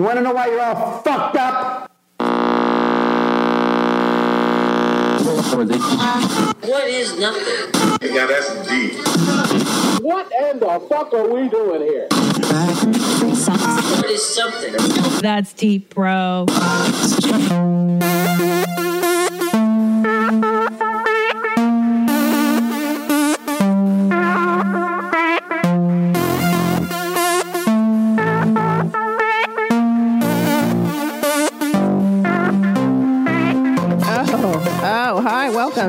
You want to know why you're all fucked up? What is nothing? Yeah, that's deep. What in the fuck are we doing here? What is something? That's deep, bro.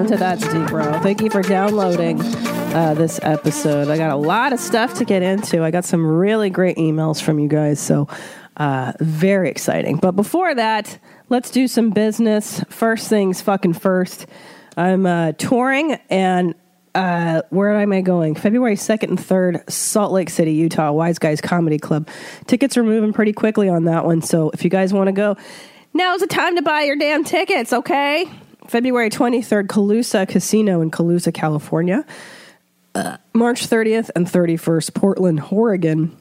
Welcome to That's Deep Bro. Thank you for downloading uh, this episode. I got a lot of stuff to get into. I got some really great emails from you guys, so uh, very exciting. But before that, let's do some business. First things fucking first. I'm uh, touring and uh, where am I going? February 2nd and 3rd, Salt Lake City, Utah, Wise Guys Comedy Club. Tickets are moving pretty quickly on that one. So if you guys want to go, now's the time to buy your damn tickets, okay? February 23rd, Colusa Casino in Colusa, California. Uh, March 30th and 31st, Portland, Oregon.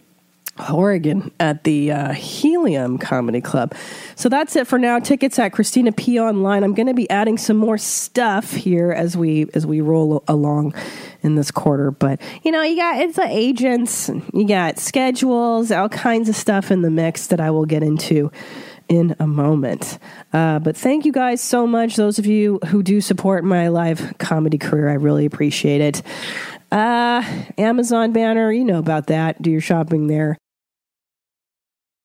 Oregon at the uh, Helium Comedy Club. So that's it for now. Tickets at Christina P online. I'm going to be adding some more stuff here as we as we roll along in this quarter. But you know, you got it's agents, you got schedules, all kinds of stuff in the mix that I will get into in a moment. Uh, but thank you guys so much. Those of you who do support my live comedy career, I really appreciate it. Uh, Amazon banner, you know about that. Do your shopping there.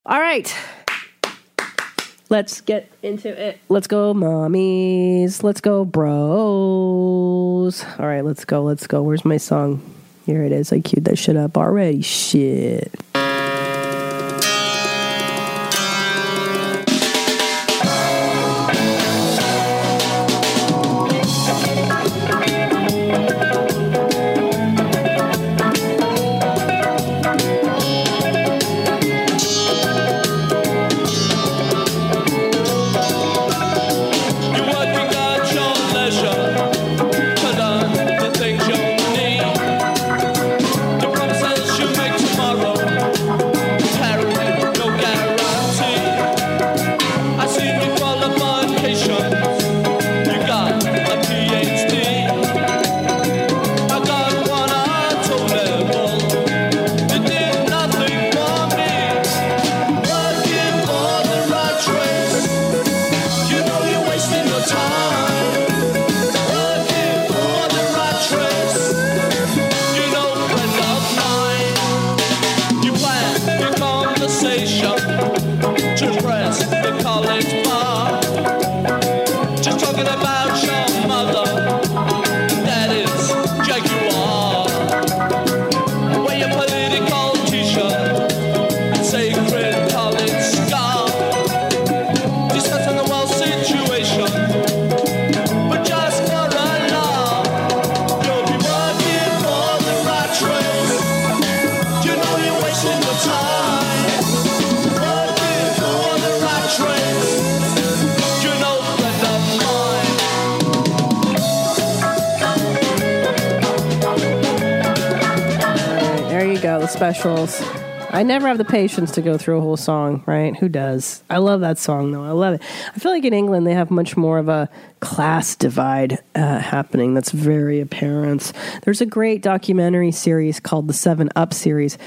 All right. Let's get into it. Let's go, mommies. Let's go, bros. All right, let's go. Let's go. Where's my song? Here it is. I queued that shit up already. Shit. I never have the patience to go through a whole song, right? Who does? I love that song, though. I love it. I feel like in England they have much more of a class divide uh, happening that's very apparent. There's a great documentary series called the Seven Up series.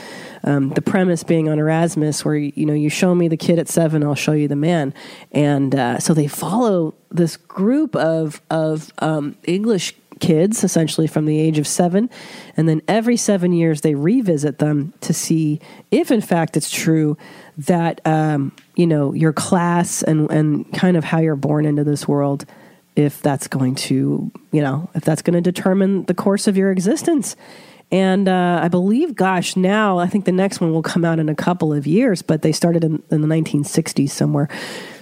Um, the premise being on Erasmus, where you know you show me the kid at seven, I'll show you the man, and uh, so they follow this group of of um, English kids essentially from the age of seven and then every seven years they revisit them to see if in fact it's true that um, you know your class and and kind of how you're born into this world if that's going to you know if that's going to determine the course of your existence and uh, I believe, gosh, now I think the next one will come out in a couple of years, but they started in, in the 1960s somewhere.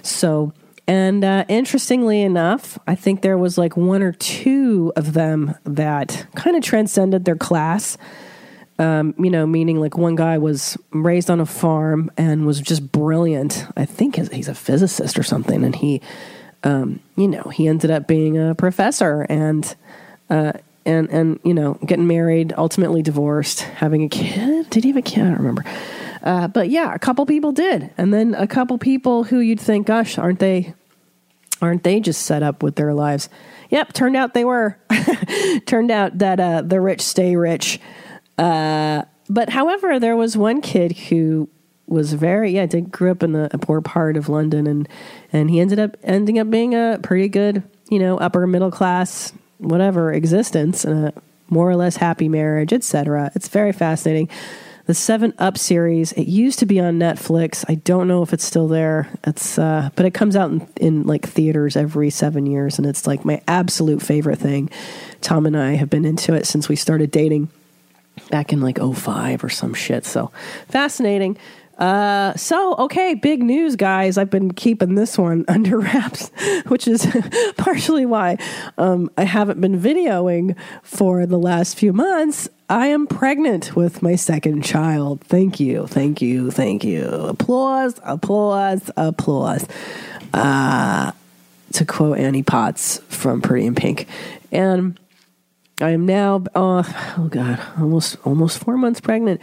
So, and uh, interestingly enough, I think there was like one or two of them that kind of transcended their class. Um, you know, meaning like one guy was raised on a farm and was just brilliant. I think he's- a physicist or something, and he, um, you know, he ended up being a professor and. Uh, and and you know, getting married, ultimately divorced, having a kid. Did he have a kid? I don't remember. Uh, but yeah, a couple people did, and then a couple people who you'd think, gosh, aren't they, aren't they just set up with their lives? Yep, turned out they were. turned out that uh, the rich stay rich. Uh, but however, there was one kid who was very yeah, did grew up in the, a poor part of London, and and he ended up ending up being a pretty good, you know, upper middle class, whatever existence, and a more or less happy marriage, etc. It's very fascinating. The Seven Up series. It used to be on Netflix. I don't know if it's still there. It's uh, but it comes out in, in like theaters every seven years, and it's like my absolute favorite thing. Tom and I have been into it since we started dating back in like 05 or some shit. So fascinating. Uh, so okay, big news, guys. I've been keeping this one under wraps, which is partially why um, I haven't been videoing for the last few months. I am pregnant with my second child. Thank you, thank you, thank you. Applause, applause, applause. Uh, to quote Annie Potts from Pretty in Pink, and I am now, uh, oh god, almost almost four months pregnant.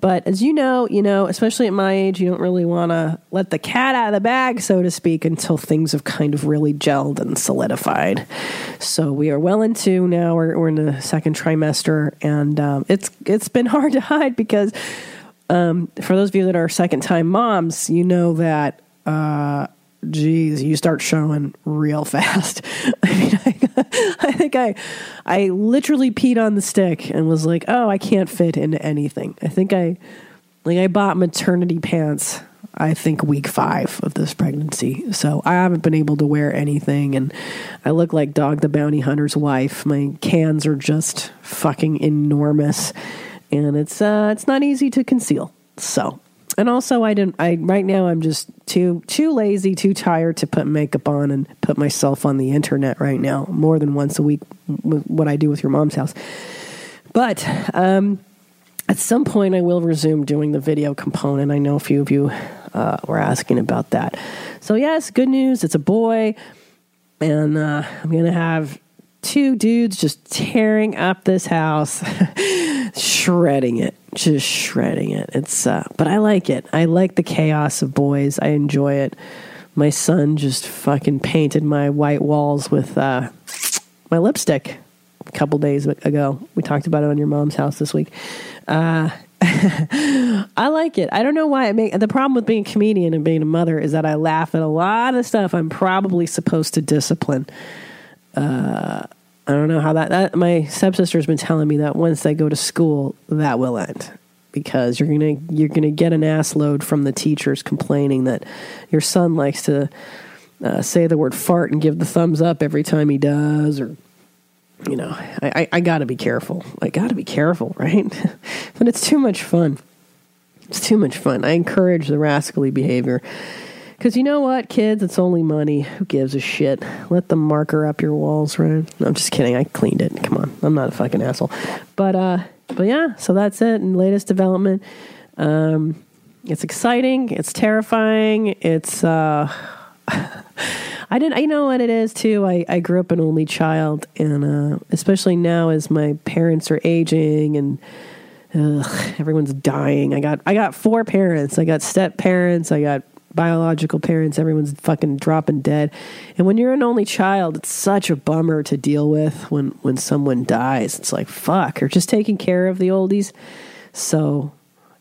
But as you know, you know, especially at my age, you don't really want to let the cat out of the bag, so to speak, until things have kind of really gelled and solidified. So we are well into now. We're, we're in the second trimester, and um, it's it's been hard to hide because um, for those of you that are second time moms, you know that. Uh, geez, you start showing real fast. I mean, I, I think I, I literally peed on the stick and was like, oh, I can't fit into anything. I think I, like, I bought maternity pants. I think week five of this pregnancy. So I haven't been able to wear anything, and I look like Dog the Bounty Hunter's wife. My cans are just fucking enormous, and it's uh, it's not easy to conceal. So and also I didn't I right now I'm just too too lazy, too tired to put makeup on and put myself on the internet right now more than once a week what I do with your mom's house. But um at some point I will resume doing the video component. I know a few of you uh, were asking about that. So yes, good news, it's a boy and uh, I'm to have two dudes just tearing up this house, shredding it, just shredding it. It's, uh, but I like it. I like the chaos of boys. I enjoy it. My son just fucking painted my white walls with uh, my lipstick a couple days ago. We talked about it on your mom's house this week. Uh, I like it. I don't know why. I make the problem with being a comedian and being a mother is that I laugh at a lot of stuff I'm probably supposed to discipline. Uh, I don't know how that, that my stepsister's been telling me that once they go to school, that will end because you're gonna you're gonna get an ass load from the teachers complaining that your son likes to uh, say the word fart and give the thumbs up every time he does, or you know, I, I, I got to be careful. I got to be careful, right? but it's too much fun. It's too much fun. I encourage the rascally behavior because you know what, kids, it's only money. Who gives a shit? Let the marker up your walls, right? No, I'm just kidding. I cleaned it. Come on, I'm not a fucking asshole. But uh, but yeah. So that's it. And latest development. Um, it's exciting. It's terrifying. It's uh, I didn't. I know what it is too. I I grew up an only child, and uh, especially now as my parents are aging and. Ugh, everyone's dying. I got I got four parents. I got step parents. I got biological parents, everyone's fucking dropping dead. And when you're an only child, it's such a bummer to deal with when when someone dies. It's like fuck, or just taking care of the oldies. So,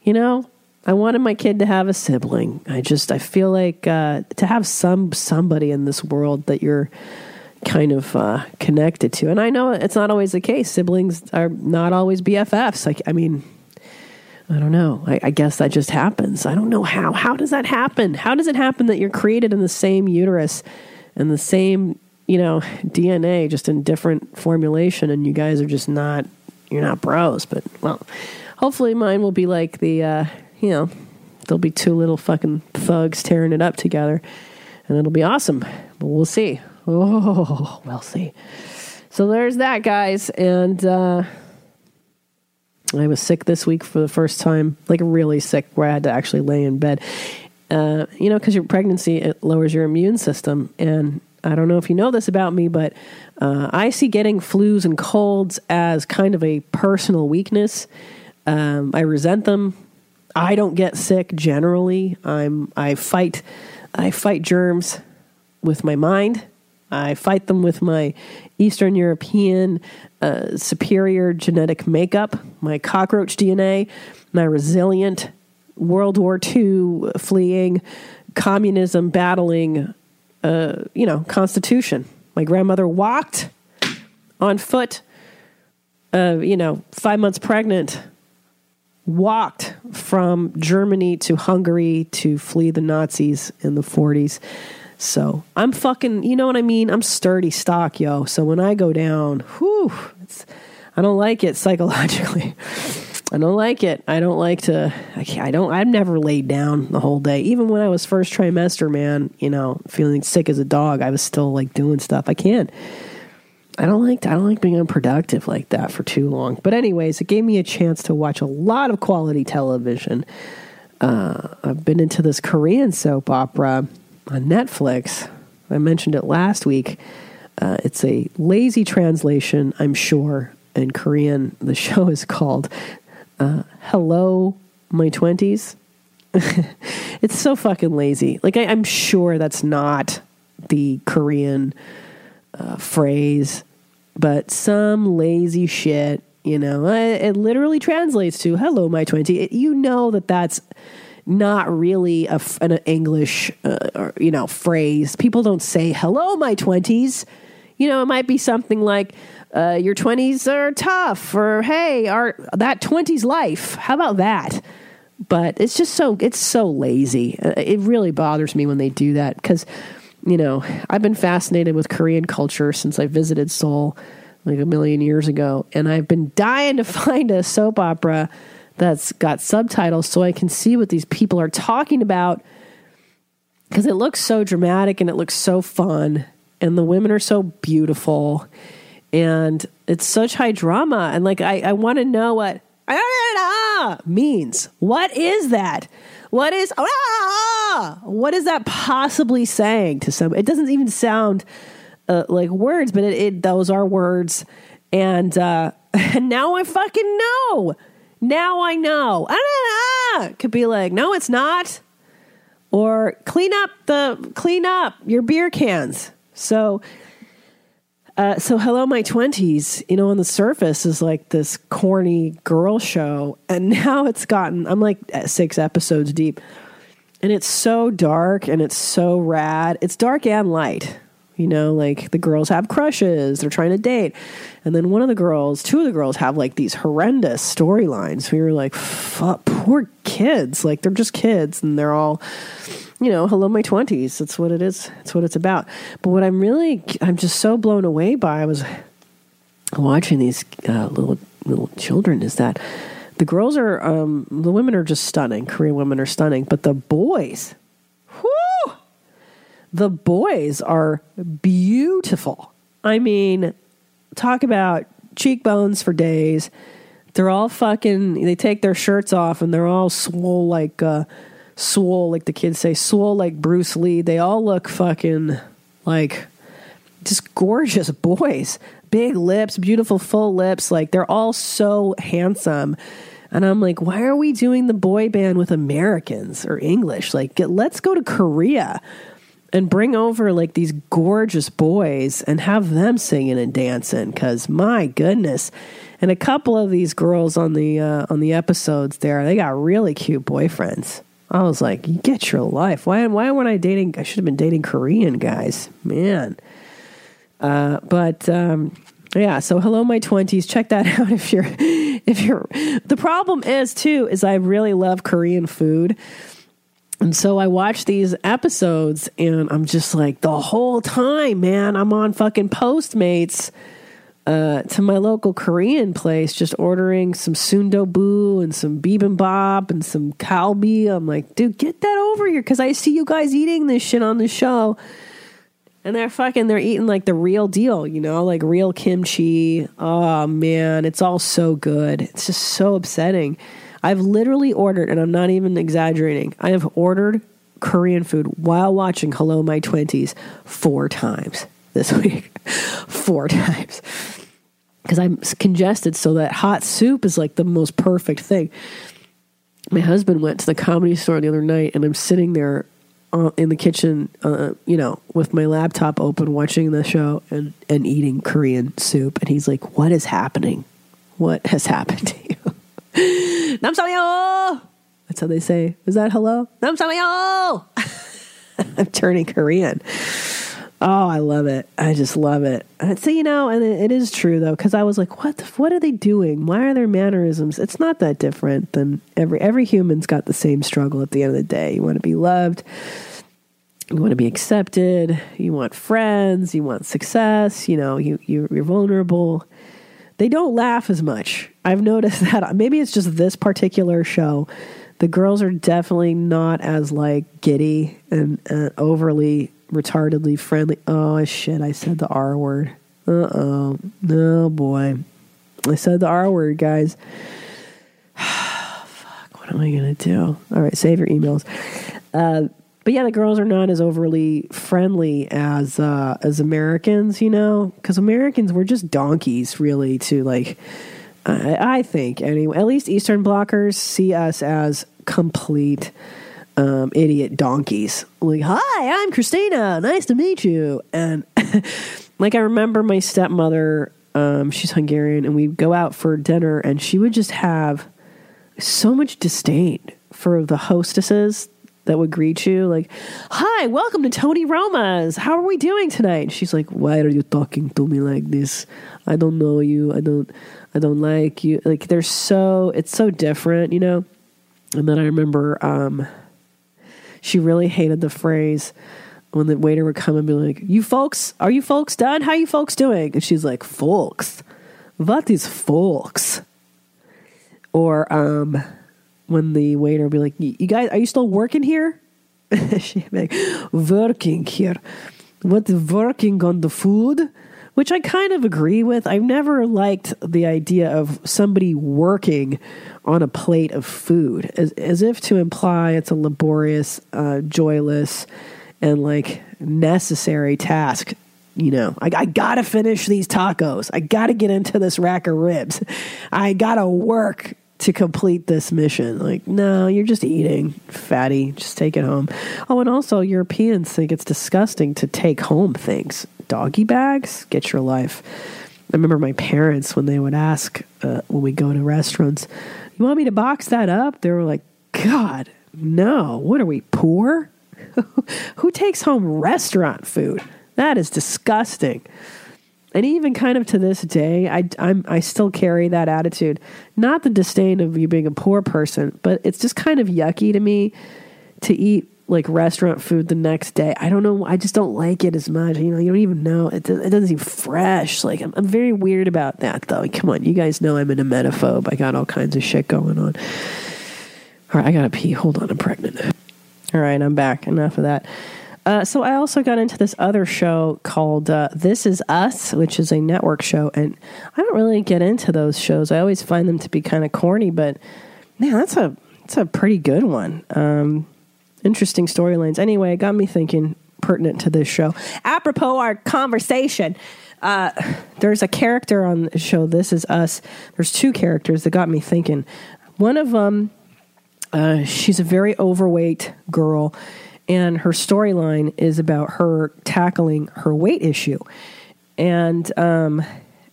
you know, I wanted my kid to have a sibling. I just I feel like uh, to have some somebody in this world that you're kind of uh, connected to. And I know it's not always the case. Siblings are not always BFFs. Like I mean, I don't know. I, I, guess that just happens. I don't know how. How does that happen? How does it happen that you're created in the same uterus and the same, you know, DNA, just in different formulation, and you guys are just not, you're not bros. But well, hopefully mine will be like the, uh, you know, there'll be two little fucking thugs tearing it up together, and it'll be awesome. But we'll see. Oh, we'll see. So there's that, guys, and. uh I was sick this week for the first time, like really sick, where I had to actually lay in bed. Uh, you know, because your pregnancy it lowers your immune system, and I don't know if you know this about me, but uh, I see getting flus and colds as kind of a personal weakness. Um, I resent them. I don't get sick generally. I'm I fight I fight germs with my mind. I fight them with my Eastern European uh, superior genetic makeup, my cockroach DNA, my resilient World War II fleeing, communism battling, uh, you know, constitution. My grandmother walked on foot, uh, you know, five months pregnant, walked from Germany to Hungary to flee the Nazis in the 40s. So I'm fucking, you know what I mean? I'm sturdy stock, yo. So when I go down, whew, it's, I don't like it psychologically. I don't like it. I don't like to. I, I don't. I've never laid down the whole day. Even when I was first trimester, man, you know, feeling sick as a dog, I was still like doing stuff. I can't. I don't like. I don't like being unproductive like that for too long. But anyways, it gave me a chance to watch a lot of quality television. Uh, I've been into this Korean soap opera on Netflix. I mentioned it last week. Uh, it's a lazy translation, I'm sure, in Korean. The show is called uh, Hello, My Twenties. it's so fucking lazy. Like, I, I'm sure that's not the Korean uh, phrase, but some lazy shit, you know, it, it literally translates to hello, my 20. It- you know that that's not really a, an English, uh, or, you know, phrase. People don't say hello, my 20s. You know, it might be something like, uh, your 20s are tough, or hey, our, that 20s life. How about that? but it's just so it's so lazy. Uh, It really bothers me when they do that because you know I've been fascinated with Korean culture since I visited Seoul like a million years ago, and I've been dying to find a soap opera that's got subtitles so I can see what these people are talking about because it looks so dramatic and it looks so fun, and the women are so beautiful, and it's such high drama, and like I, I want to know what ah means. What is that? What is ah? What is that possibly saying to some? It doesn't even sound uh, like words, but it, it those are words, and uh, and now I fucking know. Now I know. Ah, could be like, no, it's not. Or clean up the clean up your beer cans. So uh, so hello my 20s you know on the surface is like this corny girl show. And now it's gotten i'm like at six episodes deep. And it's so dark and it's so rad. It's dark and light you know like the girls have crushes they're trying to date and then one of the girls two of the girls have like these horrendous storylines we were like fuck poor kids like they're just kids and they're all you know, hello my 20s. That's what it is. That's what it's about. But what I'm really I'm just so blown away by I was watching these uh, little little children is that the girls are um the women are just stunning. Korean women are stunning, but the boys the boys are beautiful. I mean, talk about cheekbones for days. They're all fucking. They take their shirts off and they're all swole like, uh, swole like the kids say, swole like Bruce Lee. They all look fucking like just gorgeous boys. Big lips, beautiful full lips. Like they're all so handsome. And I'm like, why are we doing the boy band with Americans or English? Like, get, let's go to Korea and bring over like these gorgeous boys and have them singing and dancing because my goodness. And a couple of these girls on the uh, on the episodes there they got really cute boyfriends. I was like you get your life. Why why weren't i dating i should have been dating korean guys man. Uh, but um, yeah so hello my 20s check that out if you're if you're the problem is too is i really love korean food and so I watch these episodes and I'm just like the whole time, man, I'm on fucking Postmates uh, to my local Korean place, just ordering some sundobu and some bibimbap and some kalbi. I'm like, dude, get that over here because I see you guys eating this shit on the show. And they're fucking, they're eating like the real deal, you know, like real kimchi. Oh man, it's all so good. It's just so upsetting. I've literally ordered, and I'm not even exaggerating, I have ordered Korean food while watching Hello My 20s four times this week. four times. Because I'm congested, so that hot soup is like the most perfect thing. my husband went to the comedy store the other night, and I'm sitting there uh, in the kitchen, uh, you know, with my laptop open, watching the show and and eating Korean soup, and he's like, "What is happening? What has happened to you?" Namsayo! That's how they say. Is that hello? Namsayo! I'm turning Korean. Oh, I love it. I just love it. Uh, so you know, and it, it is true though, because I was like, "What? The, what are they doing? Why are their mannerisms?" It's not that different than every every human's got the same struggle. At the end of the day, you want to be loved, you want to be accepted, you want friends, you want success. You know, you, you you're vulnerable. They don't laugh as much. I've noticed that. Maybe it's just this particular show. The girls are definitely not as like giddy and uh, overly retardedly friendly. Oh shit! I said the R word. Uh oh. No boy. I said the R word, guys. Fuck. What am I gonna do? All right, save your emails. Uh, but yeah, the girls are not as overly friendly as uh, as Americans, you know, because Americans we're just donkeys, really. To like, I, I think anyway. At least Eastern blockers see us as complete um, idiot donkeys. Like, hi, I'm Christina. Nice to meet you. And like, I remember my stepmother. Um, she's Hungarian, and we'd go out for dinner, and she would just have so much disdain for the hostesses that would greet you like hi welcome to tony roma's. How are we doing tonight? She's like why are you talking to me like this? I don't know you. I don't i don't like you. Like they're so it's so different you know? And then i remember um she really hated the phrase when the waiter would come and be like you folks are you folks done? How you folks doing? And she's like folks? What is folks? Or um when the waiter be like, "You guys, are you still working here?" She'd be like, "Working here." What working on the food? Which I kind of agree with. I've never liked the idea of somebody working on a plate of food, as as if to imply it's a laborious, uh, joyless, and like necessary task. You know, I, I gotta finish these tacos. I gotta get into this rack of ribs. I gotta work to complete this mission. Like, no, you're just eating, fatty. Just take it home. Oh, and also, Europeans think it's disgusting to take home things. Doggy bags? Get your life. I remember my parents when they would ask uh, when we go to restaurants, "You want me to box that up?" They were like, "God, no! What are we poor? Who takes home restaurant food? That is disgusting." And even kind of to this day, I I'm I still carry that attitude. Not the disdain of you being a poor person, but it's just kind of yucky to me to eat like restaurant food the next day. I don't know. I just don't like it as much. You know, you don't even know it. It doesn't seem fresh. Like I'm, I'm very weird about that, though. Come on, you guys know I'm an emetophobe. I got all kinds of shit going on. All right, I gotta pee. Hold on, I'm pregnant. All right, I'm back. Enough of that. Uh, so I also got into this other show called uh, This Is Us, which is a network show, and I don't really get into those shows. I always find them to be kind of corny, but man, that's a that's a pretty good one. Um, interesting storylines. Anyway, it got me thinking, pertinent to this show. Apropos our conversation, uh, there's a character on the show. This is Us. There's two characters that got me thinking. One of them, uh, she's a very overweight girl and her storyline is about her tackling her weight issue. And um,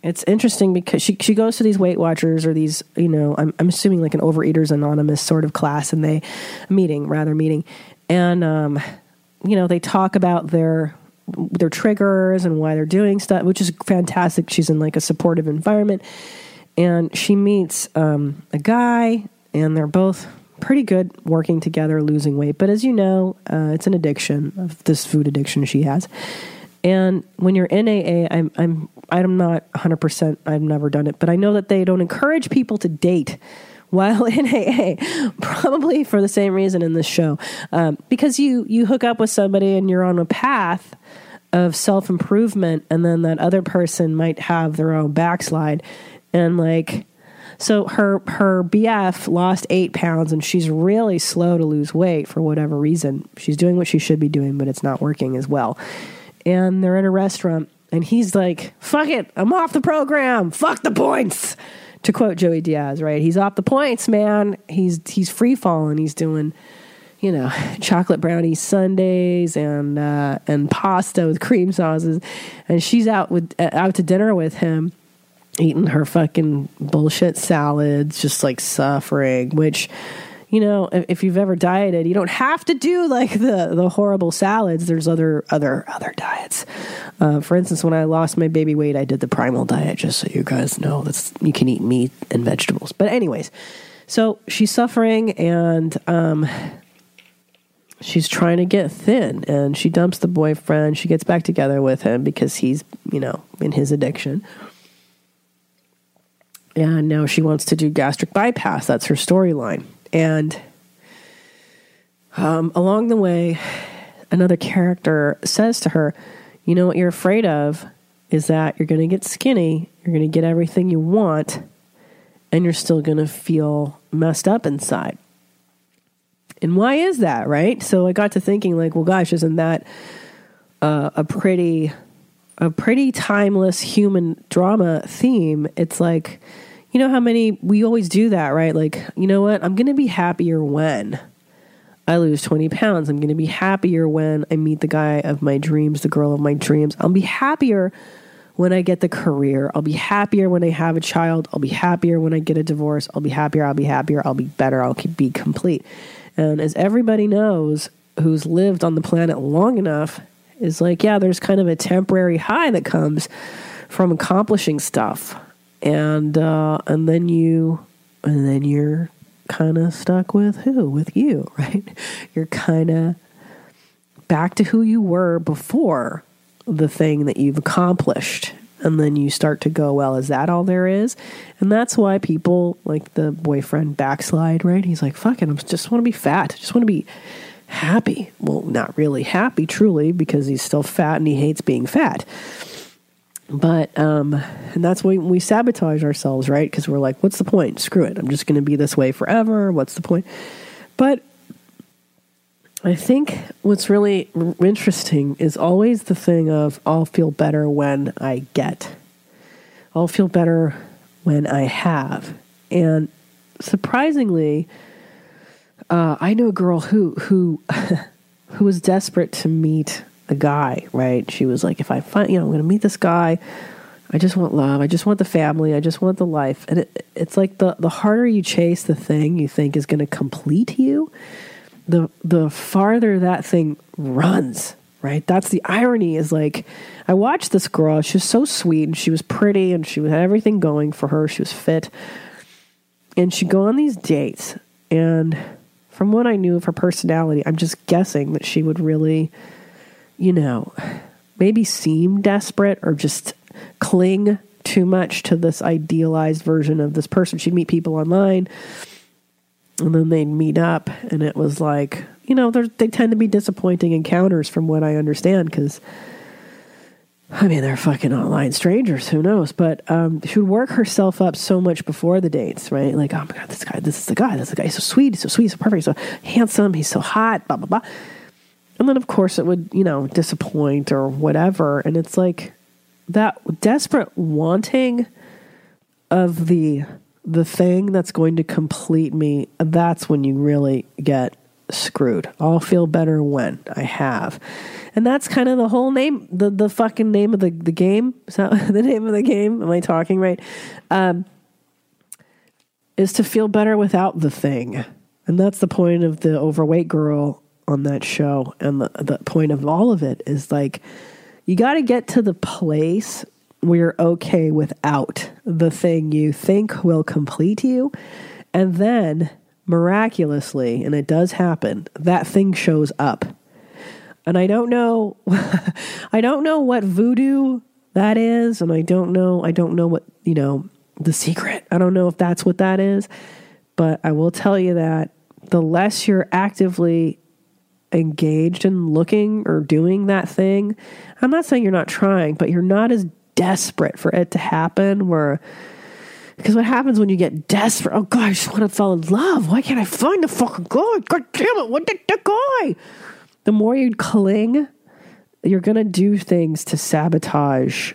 it's interesting because she she goes to these Weight Watchers or these you know I'm I'm assuming like an Overeaters Anonymous sort of class, and they meeting rather meeting, and um, you know they talk about their their triggers and why they're doing stuff, which is fantastic. She's in like a supportive environment, and she meets um, a guy, and they're both pretty good working together, losing weight. But as you know, uh, it's an addiction this food addiction she has. And when you're in AA, I'm I'm I'm not 100. percent I've never done it, but I know that they don't encourage people to date while in AA, probably for the same reason in this show, um, because you you hook up with somebody and you're on a path of self improvement, and then that other person might have their own backslide, and like so her her BF lost eight pounds, and she's really slow to lose weight for whatever reason. She's doing what she should be doing, but it's not working as well. And they're in a restaurant, and he's like, "Fuck it, I'm off the program. Fuck the points." to quote Joey Diaz, right? He's off the points, man. He's he's free falling. He's doing, you know, chocolate brownie sundaes and uh, and pasta with cream sauces, and she's out with uh, out to dinner with him, eating her fucking bullshit salads, just like suffering. Which, you know, if, if you've ever dieted, you don't have to do like the the horrible salads. There's other other other diets. Uh, for instance, when I lost my baby weight, I did the primal diet, just so you guys know that's you can eat meat and vegetables. But anyways, so she's suffering and um, she's trying to get thin, and she dumps the boyfriend. She gets back together with him because he's you know in his addiction. And now she wants to do gastric bypass. That's her storyline. And um, along the way, another character says to her, You know what you're afraid of is that you're going to get skinny, you're going to get everything you want, and you're still going to feel messed up inside. And why is that, right? So I got to thinking, like, well, gosh, isn't that uh, a pretty a pretty timeless human drama theme. It's like, you know how many we always do that, right? Like, you know what? I'm going to be happier when I lose 20 pounds. I'm going to be happier when I meet the guy of my dreams, the girl of my dreams. I'll be happier when I get the career. I'll be happier when I have a child. I'll be happier when I get a divorce. I'll be happier. I'll be happier. I'll be better. I'll be complete. And as everybody knows who's lived on the planet long enough, is like, yeah, there's kind of a temporary high that comes from accomplishing stuff. And uh, and then you and then you're kind of stuck with who? With you, right? You're kind of back to who you were before the thing that you've accomplished. And then you start to go, well, is that all there is? And that's why people like the boyfriend backslide, right? He's like, fucking I just want to be fat. I just want to be happy. Well, not really happy, truly, because he's still fat and he hates being fat. But, um, and that's when we sabotage ourselves, right? Because we're like, what's the point? Screw it. I'm just going to be this way forever. What's the point? But I think what's really interesting is always the thing of I'll feel better when I get. I'll feel better when I have. And surprisingly, uh, I know a girl who who who was desperate to meet a guy. Right? She was like, if I find, you know, I'm going to meet this guy. I just want love. I just want the family. I just want the life. And it, it's like the the harder you chase the thing you think is going to complete you, the the farther that thing runs. Right? That's the irony. Is like, I watched this girl. She was so sweet and she was pretty and she had everything going for her. She was fit, and she'd go on these dates and from what I knew of her personality, I'm just guessing that she would really, you know, maybe seem desperate or just cling too much to this idealized version of this person. She'd meet people online and then they'd meet up, and it was like, you know, they tend to be disappointing encounters from what I understand because. I mean, they're fucking online strangers. Who knows? But um, she would work herself up so much before the dates, right? Like, oh my god, this guy, this is the guy, this is the guy. He's so sweet, he's so sweet, he's so perfect, he's so handsome, he's so hot, blah blah blah. And then, of course, it would, you know, disappoint or whatever. And it's like that desperate wanting of the the thing that's going to complete me. That's when you really get screwed. I'll feel better when I have. And that's kind of the whole name, the, the fucking name of the, the game. The name of the game? Am I talking right? Um, is to feel better without the thing. And that's the point of the overweight girl on that show. And the, the point of all of it is like, you got to get to the place where you're okay without the thing you think will complete you. And then miraculously, and it does happen, that thing shows up. And I don't know I don't know what voodoo that is, and I don't know I don't know what, you know, the secret. I don't know if that's what that is, but I will tell you that the less you're actively engaged in looking or doing that thing, I'm not saying you're not trying, but you're not as desperate for it to happen where because what happens when you get desperate? Oh God, I just want to fall in love. Why can't I find the fucking guy? God damn it! What the, the guy? The more you cling, you're gonna do things to sabotage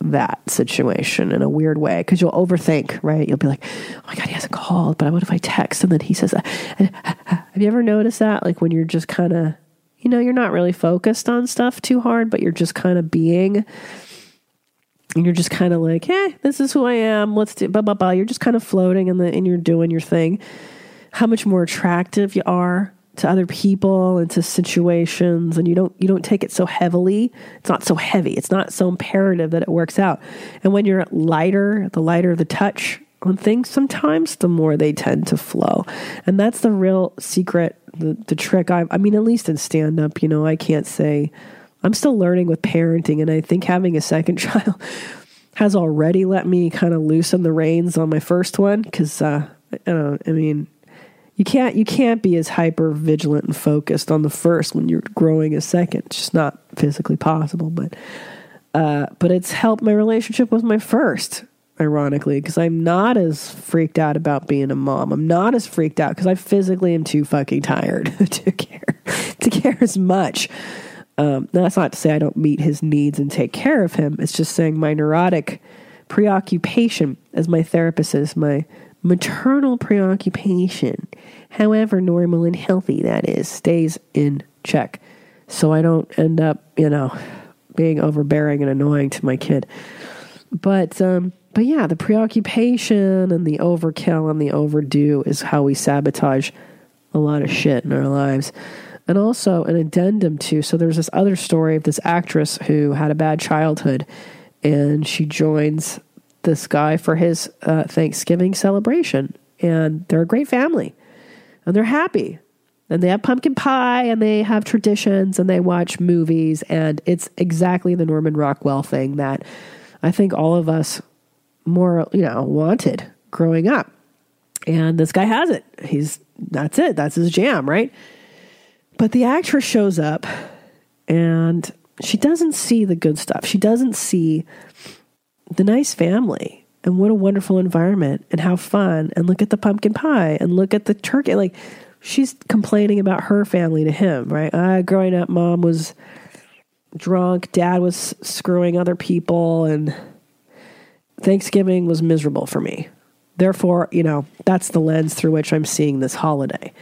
that situation in a weird way because you'll overthink, right? You'll be like, oh my God, he hasn't called, but what if I text and then he says that? Have you ever noticed that? Like when you're just kind of, you know, you're not really focused on stuff too hard, but you're just kind of being, and you're just kind of like, hey, this is who I am. Let's do blah, blah, blah. You're just kind of floating and, the, and you're doing your thing. How much more attractive you are to other people and to situations and you don't you don't take it so heavily. It's not so heavy. It's not so imperative that it works out. And when you're lighter the lighter the touch on things sometimes the more they tend to flow. And that's the real secret the, the trick. I, I mean at least in stand up you know i can't say i'm still learning with parenting and i think having a second child has already let me kind of loosen the reins on my first one because uh, I don't I mean you can't you can't be as hyper vigilant and focused on the first when you're growing a second. It's just not physically possible. But uh, but it's helped my relationship with my first, ironically, because I'm not as freaked out about being a mom. I'm not as freaked out because I physically am too fucking tired to care to care as much. Um, that's not to say I don't meet his needs and take care of him. It's just saying my neurotic preoccupation, as my therapist says, my maternal preoccupation, however normal and healthy that is, stays in check. So I don't end up, you know, being overbearing and annoying to my kid. But um but yeah, the preoccupation and the overkill and the overdue is how we sabotage a lot of shit in our lives. And also an addendum to so there's this other story of this actress who had a bad childhood and she joins this guy for his uh, Thanksgiving celebration. And they're a great family and they're happy. And they have pumpkin pie and they have traditions and they watch movies. And it's exactly the Norman Rockwell thing that I think all of us more, you know, wanted growing up. And this guy has it. He's, that's it. That's his jam, right? But the actress shows up and she doesn't see the good stuff. She doesn't see the nice family. And what a wonderful environment. And how fun. And look at the pumpkin pie. And look at the turkey. Like she's complaining about her family to him right? Uh, growing up mom was drunk. Dad was screwing other people. And thanksgiving was miserable for me. Therefore you know that's the lens through which i'm seeing this holiday.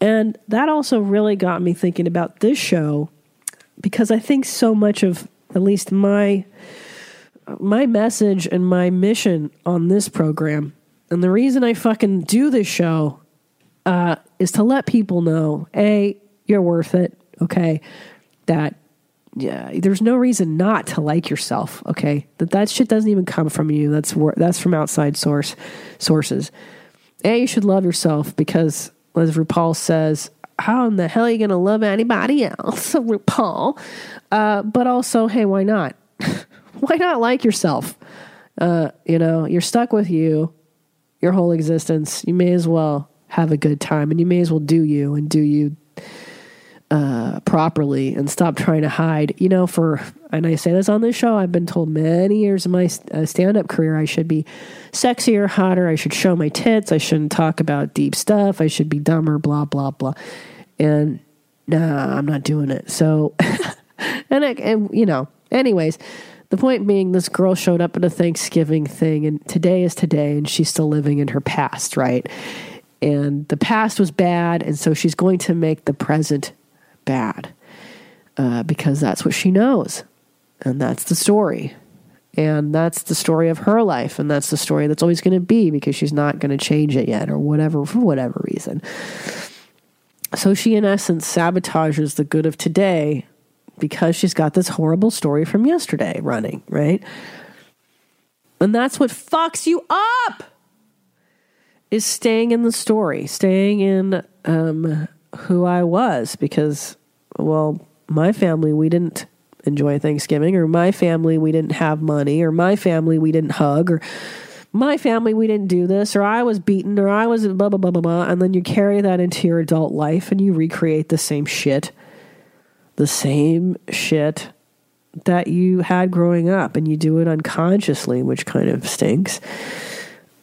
And that also really got me thinking about this show because i think so much of at least my my message and my mission on this program, and the reason I fucking do this show, uh, is to let people know: a, you're worth it. Okay, that yeah, there's no reason not to like yourself. Okay, that that shit doesn't even come from you. That's that's from outside source sources. A, you should love yourself because, as RuPaul says, how in the hell are you going to love anybody else, RuPaul? Uh, but also, hey, why not? why not like yourself? Uh, you know, you're stuck with you your whole existence. You may as well have a good time and you may as well do you and do you uh, properly and stop trying to hide. You know, for, and I say this on this show, I've been told many years of my uh, stand up career I should be sexier, hotter, I should show my tits, I shouldn't talk about deep stuff, I should be dumber, blah, blah, blah. And nah, I'm not doing it. So, and, I, and you know, anyways, the point being, this girl showed up at a Thanksgiving thing, and today is today, and she's still living in her past, right? And the past was bad, and so she's going to make the present bad uh, because that's what she knows. And that's the story. And that's the story of her life, and that's the story that's always going to be because she's not going to change it yet, or whatever, for whatever reason. So she, in essence, sabotages the good of today because she's got this horrible story from yesterday running, right? And that's what fucks you up is staying in the story, staying in um, who I was because, well, my family, we didn't enjoy Thanksgiving, or my family, we didn't have money, or my family, we didn't hug, or my family, we didn't do this, or I was beaten, or I was blah, blah, blah, blah, blah. And then you carry that into your adult life and you recreate the same shit the same shit that you had growing up and you do it unconsciously, which kind of stinks.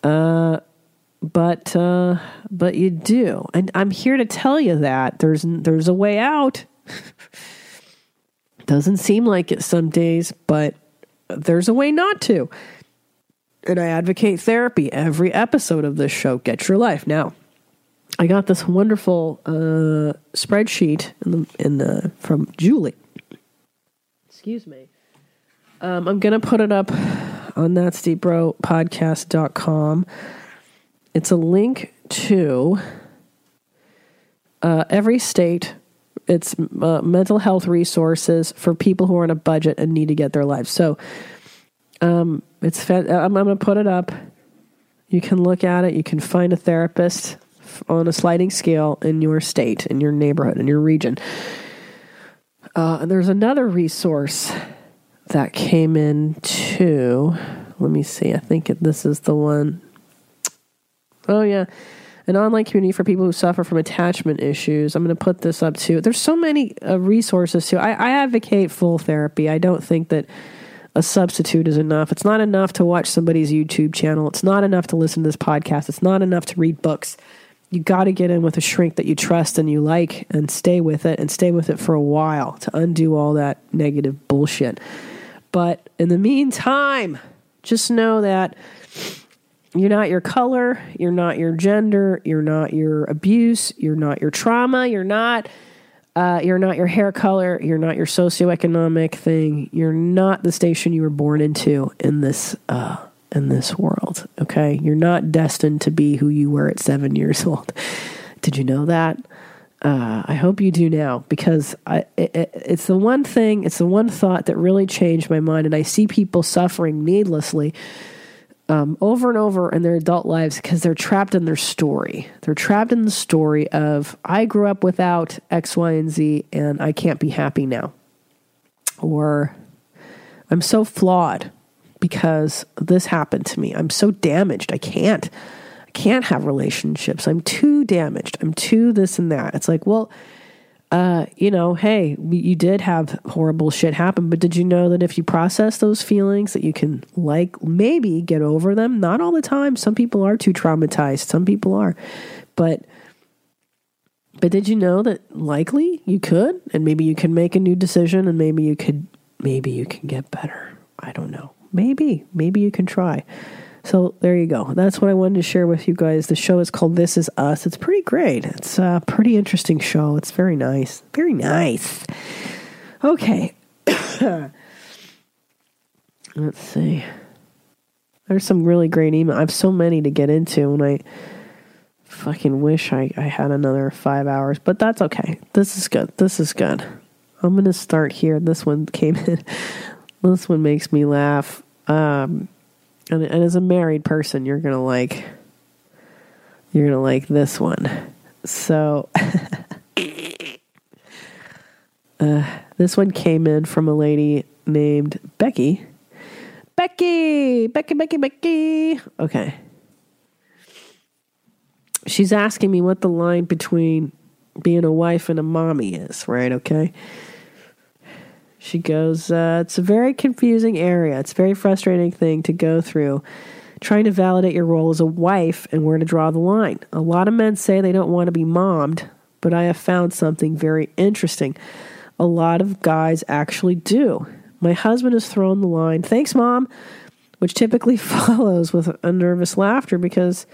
Uh, but uh, but you do, and I'm here to tell you that there's there's a way out. Doesn't seem like it some days, but there's a way not to. And I advocate therapy every episode of this show. Get your life now. I got this wonderful uh, spreadsheet in the, in the from Julie. Excuse me. Um, I'm gonna put it up on that's deep bro podcast.com. It's a link to uh, every state. It's uh, mental health resources for people who are on a budget and need to get their lives. So, um, it's I'm, I'm going to put it up. You can look at it. You can find a therapist on a sliding scale in your state, in your neighborhood, in your region. Uh, and there's another resource that came in too. Let me see. I think this is the one. Oh yeah, an online community for people who suffer from attachment issues. I'm going to put this up too. There's so many uh, resources too. I, I advocate full therapy. I don't think that a substitute is enough. It's not enough to watch somebody's YouTube channel. It's not enough to listen to this podcast. It's not enough to read books. You got to get in with a shrink that you trust and you like and stay with it and stay with it for a while to undo all that negative bullshit. But in the meantime, just know that you're not your color, you're not your gender, you're not your abuse, you're not your trauma, you're not uh, you're not your hair color, you're not your socioeconomic thing, you're not the station you were born into in this uh, in this world. Okay, you're not destined to be who you were at seven years old. Did you know that? Uh, I hope you do now because I, it, it, it's the one thing, it's the one thought that really changed my mind. And I see people suffering needlessly um, over and over in their adult lives because they're trapped in their story. They're trapped in the story of, I grew up without X, Y, and Z, and I can't be happy now. Or, I'm so flawed because this happened to me. I'm so damaged. I can't. I can't have relationships. I'm too damaged. I'm too this and that. It's like, well, uh, you know, hey, you did have horrible shit happen, but did you know that if you process those feelings, that you can like maybe get over them? Not all the time. Some people are too traumatized. Some people are, but but did you know that likely you could, and maybe you can make a new decision, and maybe you could, maybe you can get better. I don't know. Maybe, maybe you can try. So there you go. That's what I wanted to share with you guys. The show is called This Is Us. It's pretty great. It's a pretty interesting show. It's very nice. Very nice. Okay. Let's see. There's some really great email. I have so many to get into, and I fucking wish I, I had another five hours, but that's okay. This is good. This is good. I'm to start here. This one came in. This one makes me laugh. Um, and, and as a married person, you're gonna like you're gonna like this one. So uh, this one came in from a lady named Becky. Becky, Becky, Becky, Becky. Okay. She's asking me what the line between being a wife and a mommy is, right? Okay. She goes, uh, It's a very confusing area. It's a very frustrating thing to go through. Trying to validate your role as a wife and where to draw the line. A lot of men say they don't want to be mommed, but I have found something very interesting. A lot of guys actually do. My husband has thrown the line, Thanks, mom, which typically follows with a nervous laughter because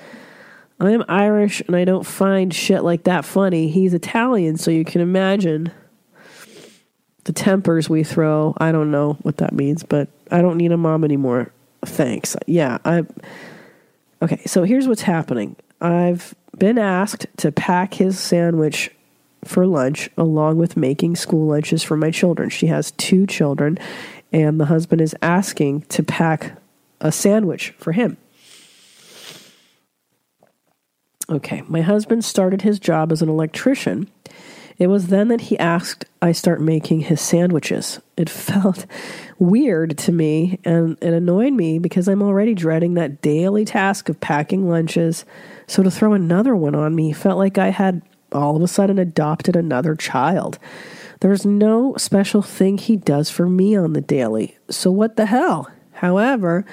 I am Irish and I don't find shit like that funny. He's Italian, so you can imagine the tempers we throw. I don't know what that means, but I don't need a mom anymore. Thanks. Yeah, I Okay, so here's what's happening. I've been asked to pack his sandwich for lunch along with making school lunches for my children. She has two children and the husband is asking to pack a sandwich for him. Okay, my husband started his job as an electrician. It was then that he asked I start making his sandwiches. It felt weird to me and it annoyed me because I'm already dreading that daily task of packing lunches. So to throw another one on me felt like I had all of a sudden adopted another child. There's no special thing he does for me on the daily. So what the hell? However,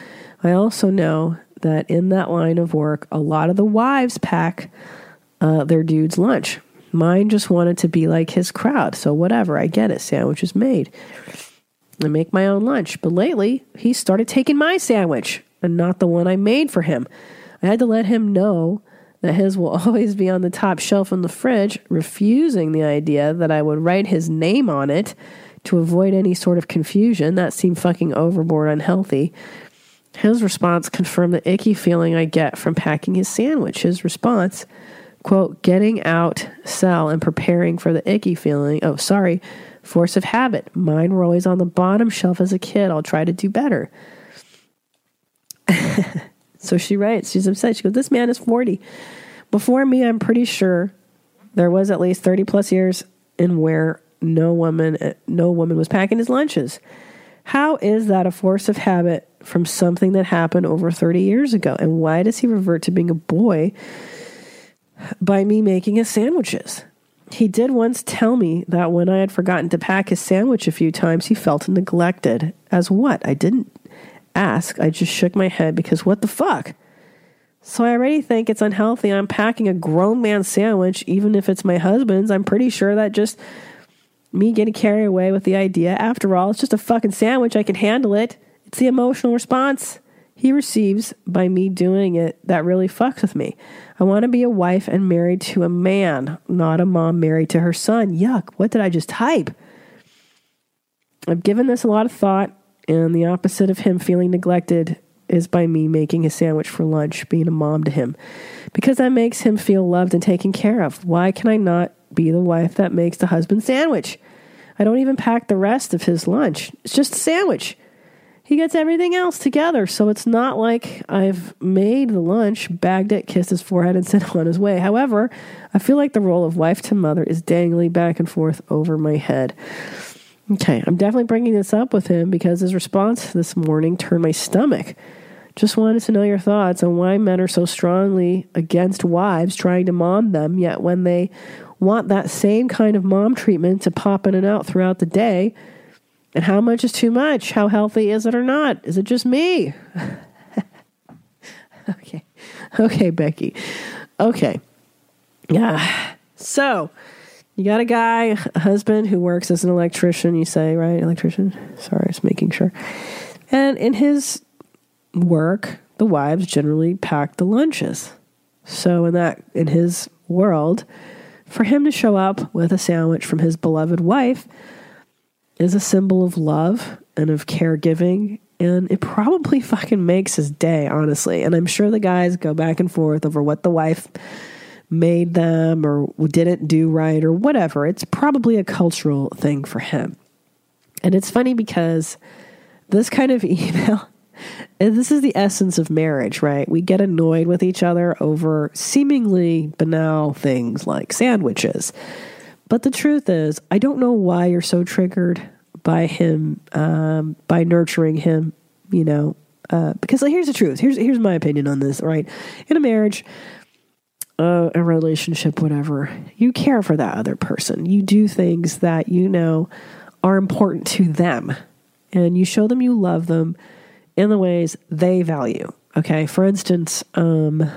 I also know that in that line of work, a lot of the wives pack uh, their dude's lunch. Mine just wanted to be like his crowd. So whatever, I get it. Sandwich is made. I make my own lunch, but lately he started taking my sandwich and not the one I made for him. I had to let him know that his will always be on the top shelf in the fridge, refusing the idea that I would write his name on it to avoid any sort of confusion. That seemed fucking overboard unhealthy. His response confirmed the icky feeling I get from packing his sandwich. His response, quote, getting out, cell and preparing for the icky feeling. Oh, sorry, force of habit. Mine were always on the bottom shelf as a kid. I'll try to do better. so she writes, she's upset. She goes, This man is 40. Before me, I'm pretty sure there was at least 30 plus years in where no woman eh, no woman was packing his lunches. How is that a force of habit from something that happened over 30 years ago? And why does he revert to being a boy by me making his sandwiches? He did once tell me that when I had forgotten to pack his sandwich a few times, he felt neglected. As what? I didn't ask. I just shook my head because what the fuck? So I already think it's unhealthy. I'm packing a grown man sandwich, even if it's my husband's. I'm pretty sure that just me getting carried away with the idea. After all, it's just a fucking sandwich. I can handle it. It's the emotional response he receives by me doing it that really fucks with me. I want to be a wife and married to a man, not a mom married to her son. Yuck, what did I just type? I've given this a lot of thought, and the opposite of him feeling neglected is by me making a sandwich for lunch, being a mom to him, because that makes him feel loved and taken care of. Why can I not be the wife that makes the husband sandwich? I don't even pack the rest of his lunch. It's just a sandwich. He gets everything else together, so it's not like I've made the lunch, bagged it, kissed his forehead, and sent him on his way. However, I feel like the role of wife to mother is dangling back and forth over my head. Okay, I'm definitely bringing this up with him because his response this morning turned my stomach. Just wanted to know your thoughts on why men are so strongly against wives trying to mom them, yet when they want that same kind of mom treatment to pop in and out throughout the day, and how much is too much? How healthy is it or not? Is it just me? okay. Okay, Becky. Okay. Yeah. So, you got a guy, a husband who works as an electrician, you say, right? Electrician? Sorry, was making sure. And in his work, the wives generally pack the lunches. So in that in his world, for him to show up with a sandwich from his beloved wife is a symbol of love and of caregiving and it probably fucking makes his day, honestly. And I'm sure the guys go back and forth over what the wife made them or didn't do right or whatever. It's probably a cultural thing for him. And it's funny because this kind of email, this is the essence of marriage, right? We get annoyed with each other over seemingly banal things like sandwiches. But the truth is, I don't know why you're so triggered by him, um, by nurturing him, you know. Uh, because here's the truth. Here's here's my opinion on this. Right, in a marriage, uh, a relationship, whatever, you care for that other person. You do things that you know are important to them, and you show them you love them in the ways they value. Okay, for instance, um,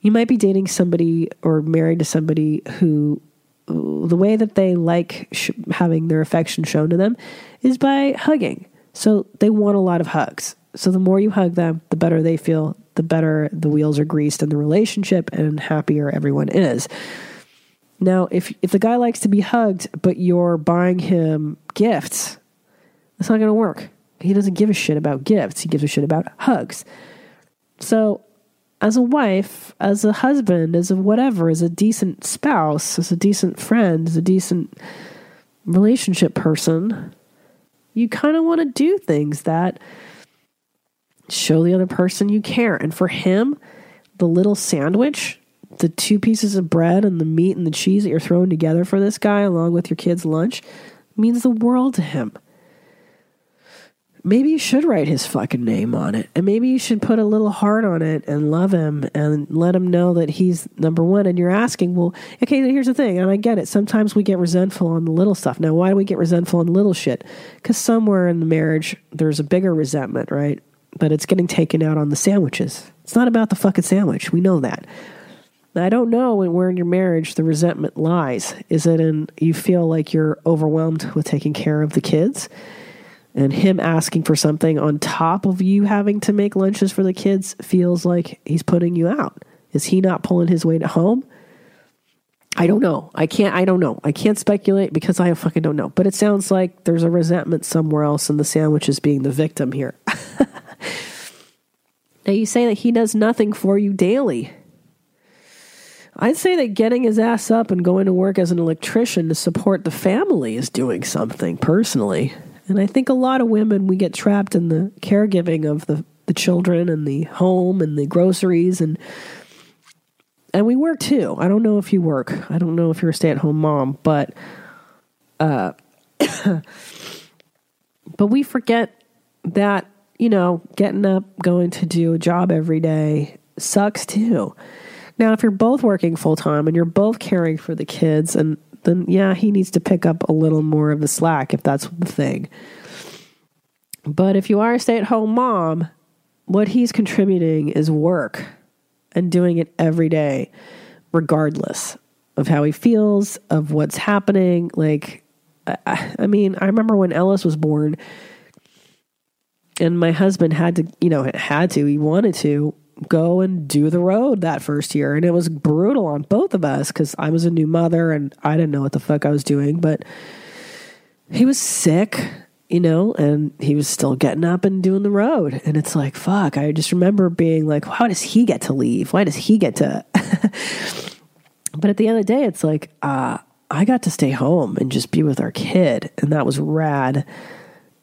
you might be dating somebody or married to somebody who the way that they like sh- having their affection shown to them is by hugging. So they want a lot of hugs. So the more you hug them, the better they feel, the better the wheels are greased in the relationship and happier everyone is. Now, if if the guy likes to be hugged, but you're buying him gifts, that's not going to work. He doesn't give a shit about gifts. He gives a shit about hugs. So, as a wife, as a husband, as a whatever, as a decent spouse, as a decent friend, as a decent relationship person, you kind of want to do things that show the other person you care. And for him, the little sandwich, the two pieces of bread and the meat and the cheese that you're throwing together for this guy along with your kid's lunch means the world to him. Maybe you should write his fucking name on it. And maybe you should put a little heart on it and love him and let him know that he's number one. And you're asking, well, okay, here's the thing. And I get it. Sometimes we get resentful on the little stuff. Now, why do we get resentful on little shit? Because somewhere in the marriage, there's a bigger resentment, right? But it's getting taken out on the sandwiches. It's not about the fucking sandwich. We know that. I don't know where in your marriage the resentment lies. Is it in you feel like you're overwhelmed with taking care of the kids? And him asking for something on top of you having to make lunches for the kids feels like he's putting you out. Is he not pulling his weight at home? I don't know. I can't. I don't know. I can't speculate because I fucking don't know. But it sounds like there's a resentment somewhere else, and the sandwich is being the victim here. now you say that he does nothing for you daily. I'd say that getting his ass up and going to work as an electrician to support the family is doing something personally. And I think a lot of women we get trapped in the caregiving of the the children and the home and the groceries and and we work too. I don't know if you work. I don't know if you're a stay at home mom, but uh, but we forget that you know getting up, going to do a job every day sucks too. Now, if you're both working full time and you're both caring for the kids, and then yeah, he needs to pick up a little more of the slack if that's the thing. But if you are a stay at home mom, what he's contributing is work and doing it every day, regardless of how he feels, of what's happening. Like, I, I mean, I remember when Ellis was born, and my husband had to, you know, had to, he wanted to go and do the road that first year. And it was brutal on both of us because I was a new mother and I didn't know what the fuck I was doing. But he was sick you know, and he was still getting up and doing the road. And it's like, fuck, I just remember being like, how does he get to leave? Why does he get to? but at the end of the day, it's like, uh, I got to stay home and just be with our kid. And that was rad.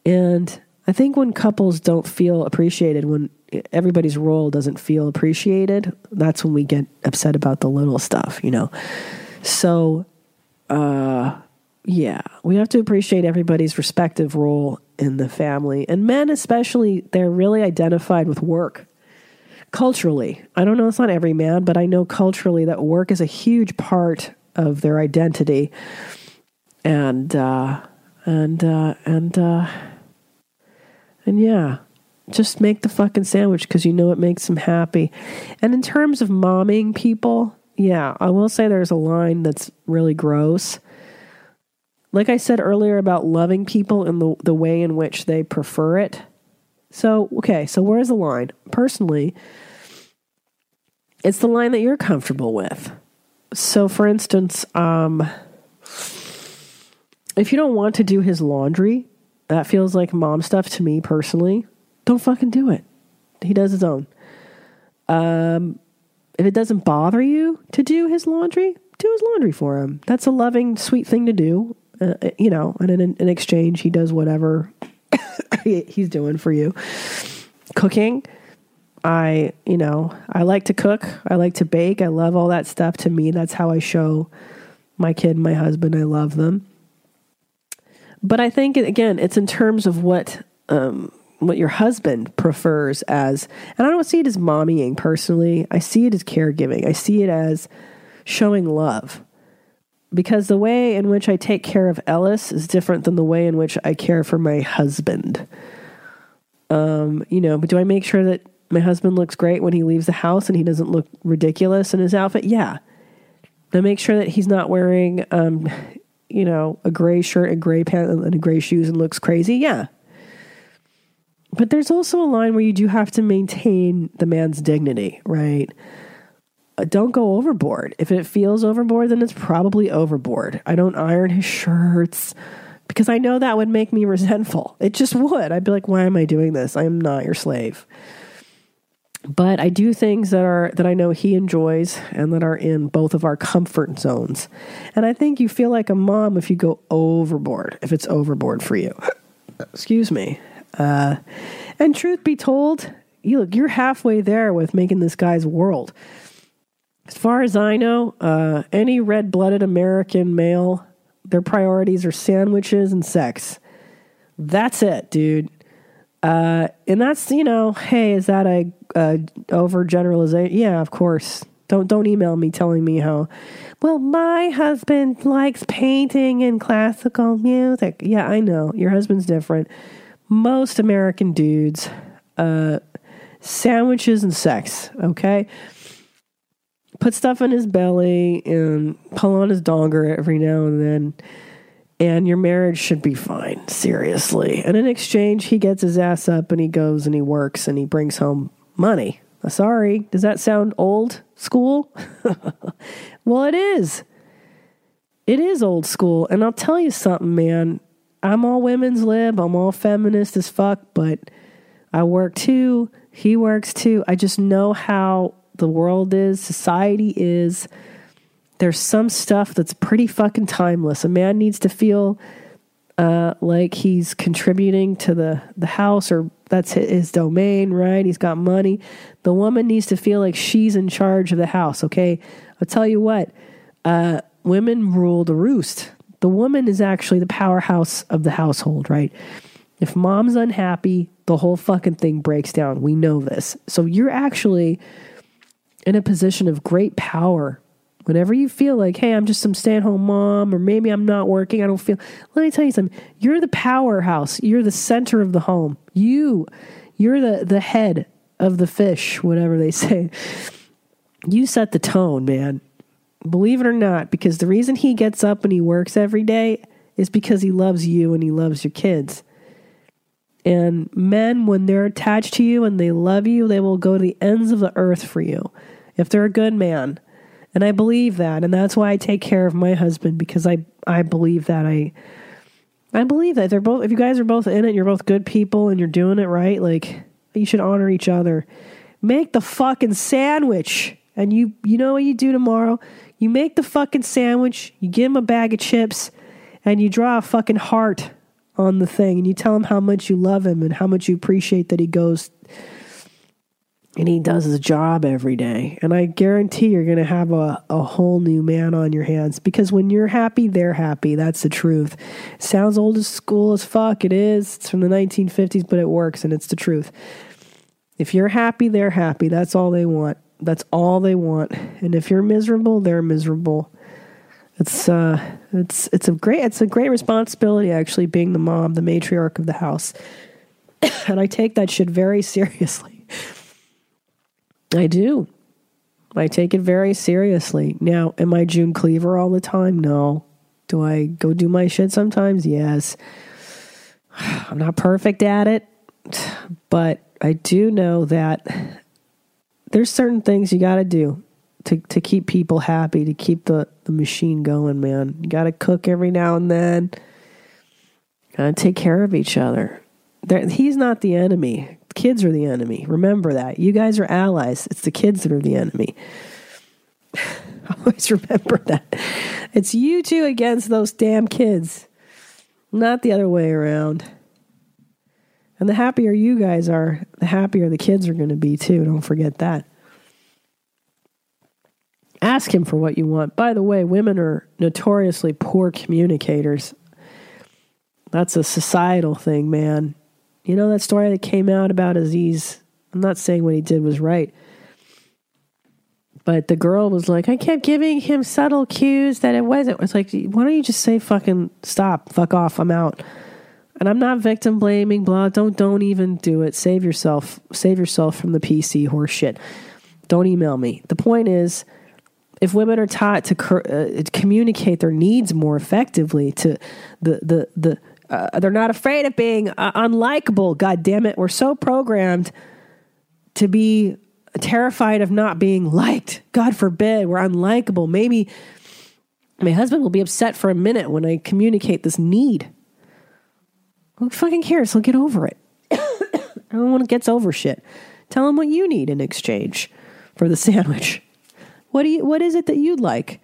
And I think when couples don't feel appreciated, when everybody's role doesn't feel appreciated, that's when we get upset about the little stuff, you know? So, uh, yeah, we have to appreciate everybody's respective role in the family. And men, especially, they're really identified with work culturally. I don't know, it's not every man, but I know culturally that work is a huge part of their identity. And, uh, and, uh, and, uh, and yeah, just make the fucking sandwich because you know it makes them happy. And in terms of momming people, yeah, I will say there's a line that's really gross like I said earlier about loving people in the, the way in which they prefer it. So, okay, so where's the line? Personally, it's the line that you're comfortable with. So, for instance, um, if you don't want to do his laundry, that feels like mom stuff to me personally. Don't fucking do it. He does his own. Um, if it doesn't bother you to do his laundry, do his laundry for him. That's a loving, sweet thing to do uh, you know, and in, in exchange, he does whatever he's doing for you. Cooking, I, you know, I like to cook. I like to bake. I love all that stuff. To me, that's how I show my kid, my husband, I love them. But I think again, it's in terms of what um, what your husband prefers as, and I don't see it as mommying personally. I see it as caregiving. I see it as showing love because the way in which I take care of Ellis is different than the way in which I care for my husband. Um, you know, but do I make sure that my husband looks great when he leaves the house and he doesn't look ridiculous in his outfit? Yeah. I make sure that he's not wearing, um, you know, a gray shirt and gray pants and gray shoes and looks crazy. Yeah. But there's also a line where you do have to maintain the man's dignity, right? Uh, don't go overboard. If it feels overboard, then it's probably overboard. I don't iron his shirts because I know that would make me resentful. It just would. I'd be like, why am I doing this? I am not your slave. But I do things that are that I know he enjoys and that are in both of our comfort zones. And I think you feel like a mom if you go overboard, if it's overboard for you. Excuse me. Uh, and truth be told, you look, you're halfway there with making this guy's world. As far as I know, uh, any red blooded American male, their priorities are sandwiches and sex. That's it, dude. Uh, and that's you know, hey, is that a, a overgeneralization? Yeah, of course. Don't don't email me telling me how. Well, my husband likes painting and classical music. Yeah, I know your husband's different. Most American dudes, uh, sandwiches and sex. Okay, put stuff in his belly and pull on his donger every now and then. And your marriage should be fine, seriously. And in exchange, he gets his ass up and he goes and he works and he brings home money. Uh, sorry, does that sound old school? well, it is. It is old school. And I'll tell you something, man. I'm all women's lib, I'm all feminist as fuck, but I work too. He works too. I just know how the world is, society is. There's some stuff that's pretty fucking timeless. A man needs to feel uh, like he's contributing to the, the house or that's his domain, right? He's got money. The woman needs to feel like she's in charge of the house, okay? I'll tell you what, uh, women rule the roost. The woman is actually the powerhouse of the household, right? If mom's unhappy, the whole fucking thing breaks down. We know this. So you're actually in a position of great power. Whenever you feel like, hey, I'm just some stay at home mom, or maybe I'm not working, I don't feel. Let me tell you something. You're the powerhouse. You're the center of the home. You, you're the the head of the fish, whatever they say. You set the tone, man. Believe it or not, because the reason he gets up and he works every day is because he loves you and he loves your kids. And men, when they're attached to you and they love you, they will go to the ends of the earth for you if they're a good man. And I believe that. And that's why I take care of my husband because I, I believe that. I, I believe that. They're both, if you guys are both in it, you're both good people and you're doing it right, like, you should honor each other. Make the fucking sandwich. And you, you know what you do tomorrow? You make the fucking sandwich, you give him a bag of chips, and you draw a fucking heart on the thing and you tell him how much you love him and how much you appreciate that he goes and he does his job every day. And I guarantee you're going to have a, a whole new man on your hands because when you're happy, they're happy. That's the truth. Sounds old as school as fuck. It is. It's from the 1950s, but it works and it's the truth. If you're happy, they're happy. That's all they want. That's all they want. And if you're miserable, they're miserable. It's uh it's it's a great it's a great responsibility actually being the mom, the matriarch of the house. and I take that shit very seriously. I do. I take it very seriously. Now, am I June Cleaver all the time? No. Do I go do my shit sometimes? Yes. I'm not perfect at it, but I do know that there's certain things you got to do to to keep people happy, to keep the the machine going, man. You got to cook every now and then. Got to take care of each other. There, he's not the enemy. Kids are the enemy. Remember that. You guys are allies. It's the kids that are the enemy. Always remember that. It's you two against those damn kids, not the other way around. And the happier you guys are, the happier the kids are going to be too. Don't forget that. Ask him for what you want. By the way, women are notoriously poor communicators. That's a societal thing, man. You know that story that came out about Aziz? I'm not saying what he did was right. But the girl was like, I kept giving him subtle cues that it wasn't. It's like, why don't you just say fucking stop, fuck off, I'm out. And I'm not victim blaming, blah. Don't don't even do it. Save yourself. Save yourself from the PC horse shit. Don't email me. The point is, if women are taught to uh, communicate their needs more effectively, to the the the uh, they're not afraid of being uh, unlikable. God damn it, we're so programmed to be terrified of not being liked. God forbid we're unlikable. Maybe my husband will be upset for a minute when I communicate this need. Who fucking cares? He'll get over it. Everyone gets over shit. Tell him what you need in exchange for the sandwich. What do you? What is it that you'd like?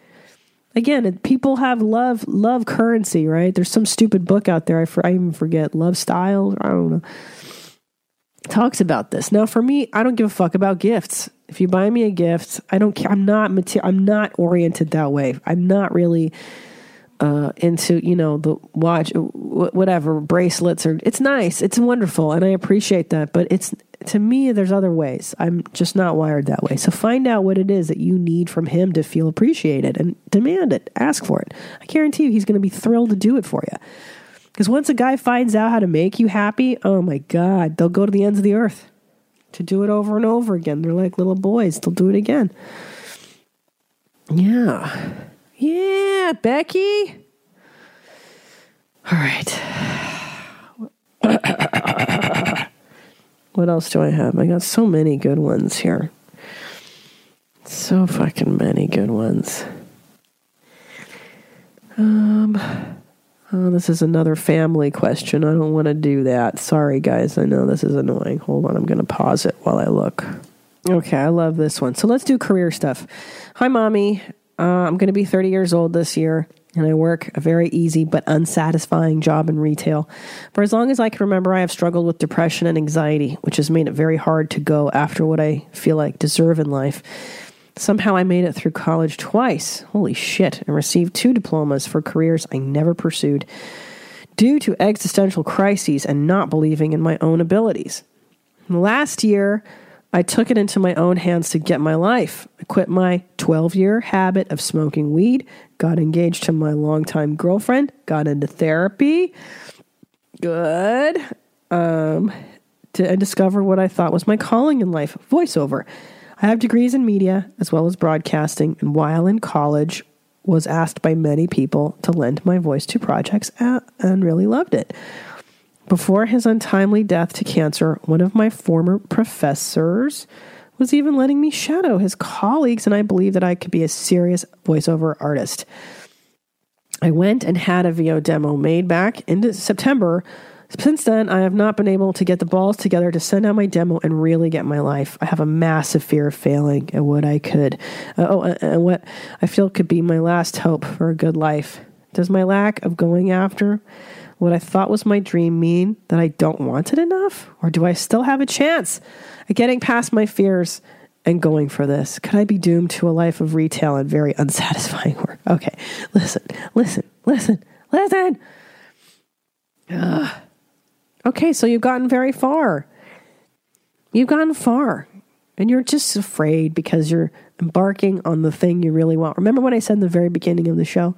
Again, people have love love currency, right? There's some stupid book out there. I, for, I even forget love style. I don't know. Talks about this. Now, for me, I don't give a fuck about gifts. If you buy me a gift, I don't care. I'm not mater- I'm not oriented that way. I'm not really uh, into you know the watch whatever bracelets or it's nice it's wonderful and i appreciate that but it's to me there's other ways. I'm just not wired that way. So find out what it is that you need from him to feel appreciated and demand it. Ask for it. I guarantee you he's going to be thrilled to do it for you because once a guy finds out how to make you happy oh my god they'll go to the ends of the earth to do it over and over again. They're like little boys they'll do it again. Yeah yeah, Becky. All right. what else do I have? I got so many good ones here. So fucking many good ones. Um, oh, this is another family question. I don't want to do that. Sorry, guys. I know this is annoying. Hold on. I'm going to pause it while I look. Okay, I love this one. So let's do career stuff. Hi, mommy. Uh, I'm going to be 30 years old this year, and I work a very easy but unsatisfying job in retail. For as long as I can remember, I have struggled with depression and anxiety, which has made it very hard to go after what I feel like deserve in life. Somehow I made it through college twice. Holy shit. And received two diplomas for careers I never pursued due to existential crises and not believing in my own abilities. Last year, I took it into my own hands to get my life. I quit my 12 year habit of smoking weed, got engaged to my longtime girlfriend, got into therapy. Good. Um, to, and discovered what I thought was my calling in life voiceover. I have degrees in media as well as broadcasting, and while in college, was asked by many people to lend my voice to projects and really loved it. Before his untimely death to cancer, one of my former professors was even letting me shadow his colleagues, and I believed that I could be a serious voiceover artist. I went and had a VO demo made back in September. Since then, I have not been able to get the balls together to send out my demo and really get my life. I have a massive fear of failing at what I could, uh, oh, uh, and what I feel could be my last hope for a good life. Does my lack of going after what I thought was my dream mean that I don't want it enough? Or do I still have a chance at getting past my fears and going for this? Could I be doomed to a life of retail and very unsatisfying work? Okay, listen, listen, listen, listen. Ugh. Okay, so you've gotten very far. You've gotten far. And you're just afraid because you're embarking on the thing you really want. Remember what I said in the very beginning of the show?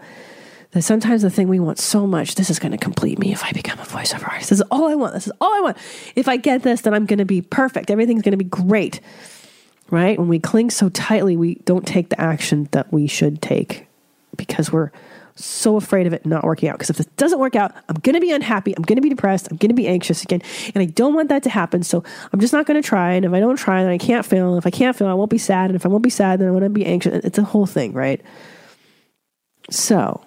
That sometimes the thing we want so much, this is going to complete me if I become a voiceover artist. This is all I want. This is all I want. If I get this, then I'm going to be perfect. Everything's going to be great. Right? When we cling so tightly, we don't take the action that we should take because we're so afraid of it not working out. Because if this doesn't work out, I'm going to be unhappy. I'm going to be depressed. I'm going to be anxious again. And I don't want that to happen. So I'm just not going to try. And if I don't try, then I can't fail. And if I can't fail, I won't be sad. And if I won't be sad, then I want to be anxious. It's a whole thing, right? So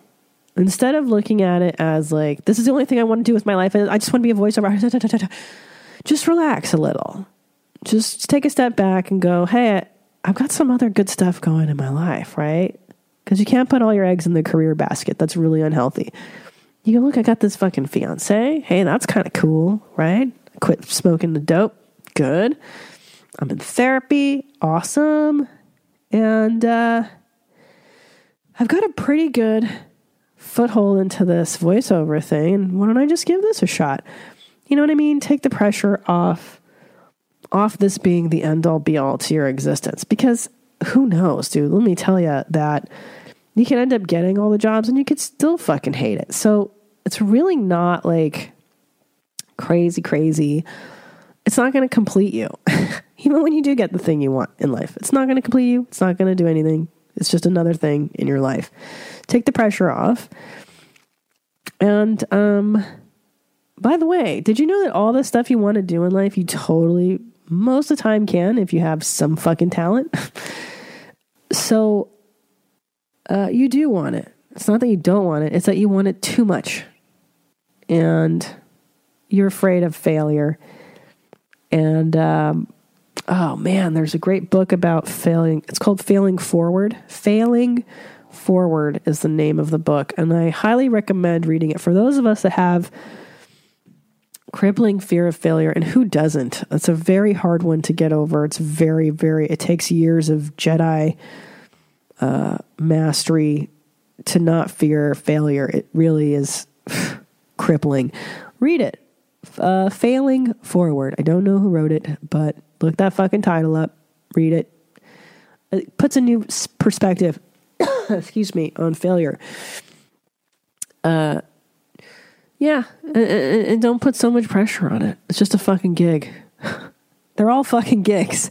instead of looking at it as like, this is the only thing I want to do with my life, I just want to be a voiceover just relax a little. Just take a step back and go, hey, I've got some other good stuff going in my life, right? Because you can't put all your eggs in the career basket. That's really unhealthy. You go, look, I got this fucking fiance. Hey, that's kind of cool, right? Quit smoking the dope. Good. I'm in therapy. Awesome. And uh, I've got a pretty good foothold into this voiceover thing. And why don't I just give this a shot? You know what I mean? Take the pressure off off this being the end all be all to your existence because who knows, dude? Let me tell you that you can end up getting all the jobs and you could still fucking hate it. So it's really not like crazy, crazy. It's not going to complete you. Even when you do get the thing you want in life, it's not going to complete you. It's not going to do anything. It's just another thing in your life. Take the pressure off. And, um, by the way, did you know that all the stuff you want to do in life, you totally, most of the time can if you have some fucking talent? so uh, you do want it. It's not that you don't want it, it's that you want it too much. And you're afraid of failure. And um, oh man, there's a great book about failing. It's called Failing Forward. Failing Forward is the name of the book. And I highly recommend reading it for those of us that have crippling fear of failure. And who doesn't? It's a very hard one to get over. It's very, very, it takes years of Jedi uh, mastery to not fear failure. It really is crippling. Read it. Uh, Failing Forward. I don't know who wrote it, but look that fucking title up. Read it. It puts a new perspective, excuse me, on failure. Uh, yeah, and, and don't put so much pressure on it. It's just a fucking gig. They're all fucking gigs.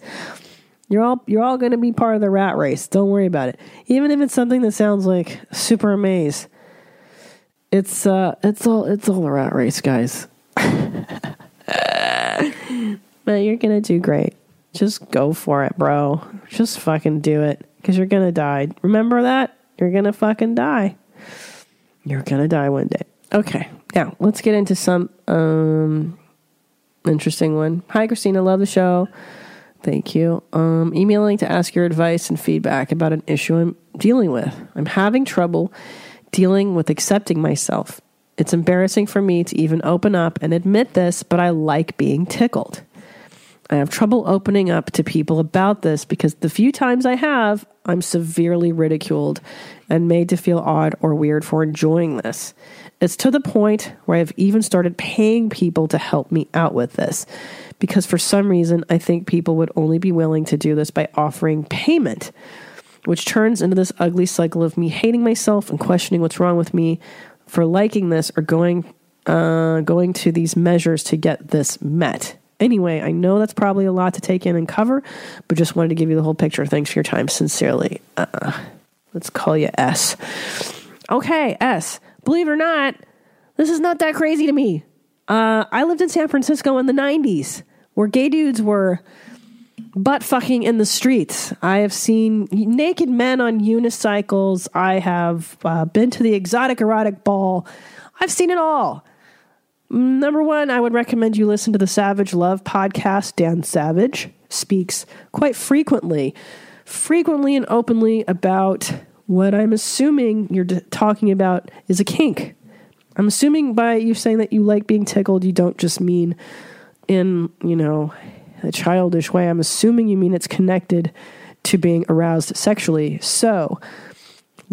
You're all you're all going to be part of the rat race. Don't worry about it. Even if it's something that sounds like super amaze. It's uh it's all it's all a rat race, guys. but you're gonna do great. Just go for it, bro. Just fucking do it. Cause you're gonna die. Remember that? You're gonna fucking die. You're gonna die one day. Okay. Now let's get into some um interesting one. Hi Christina, love the show. Thank you. Um, emailing to ask your advice and feedback about an issue I'm dealing with. I'm having trouble dealing with accepting myself. It's embarrassing for me to even open up and admit this, but I like being tickled. I have trouble opening up to people about this because the few times I have, I'm severely ridiculed and made to feel odd or weird for enjoying this. It's to the point where I've even started paying people to help me out with this because for some reason I think people would only be willing to do this by offering payment, which turns into this ugly cycle of me hating myself and questioning what's wrong with me for liking this or going uh, going to these measures to get this met. Anyway, I know that's probably a lot to take in and cover, but just wanted to give you the whole picture. Thanks for your time. Sincerely. Uh, let's call you S. Okay, S. Believe it or not, this is not that crazy to me. Uh, I lived in San Francisco in the 90s where gay dudes were butt fucking in the streets. I have seen naked men on unicycles. I have uh, been to the exotic erotic ball. I've seen it all. Number one, I would recommend you listen to the Savage Love podcast. Dan Savage speaks quite frequently, frequently and openly about what I'm assuming you're talking about is a kink. I'm assuming by you saying that you like being tickled, you don't just mean in, you know, a childish way. I'm assuming you mean it's connected to being aroused sexually. So,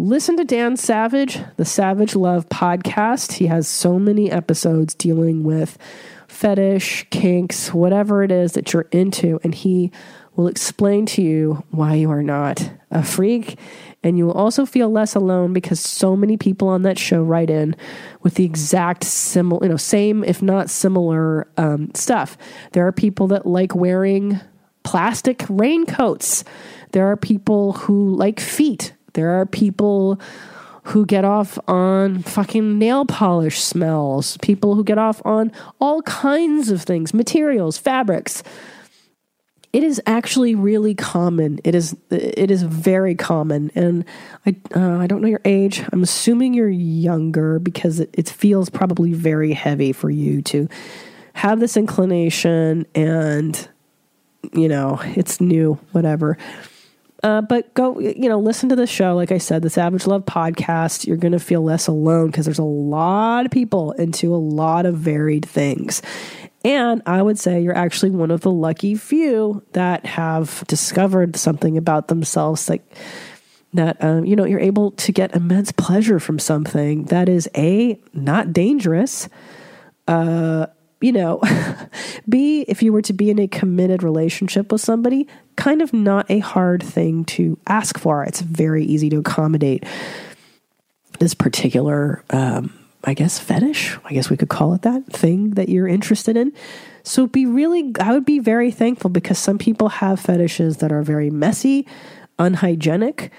listen to Dan Savage, the Savage Love podcast. He has so many episodes dealing with fetish, kinks, whatever it is that you're into, and he will explain to you why you are not a freak. And you will also feel less alone because so many people on that show write in with the exact similar, you know, same if not similar um, stuff. There are people that like wearing plastic raincoats. There are people who like feet. There are people who get off on fucking nail polish smells. People who get off on all kinds of things, materials, fabrics it is actually really common. It is it is very common, and I uh, I don't know your age. I'm assuming you're younger because it, it feels probably very heavy for you to have this inclination, and you know it's new, whatever. Uh, but go, you know, listen to the show. Like I said, the Savage Love podcast. You're going to feel less alone because there's a lot of people into a lot of varied things. And I would say you're actually one of the lucky few that have discovered something about themselves like that um, you know you're able to get immense pleasure from something that is a not dangerous uh you know b if you were to be in a committed relationship with somebody kind of not a hard thing to ask for it's very easy to accommodate this particular um, I guess fetish, I guess we could call it that thing that you're interested in. So be really I would be very thankful because some people have fetishes that are very messy, unhygienic,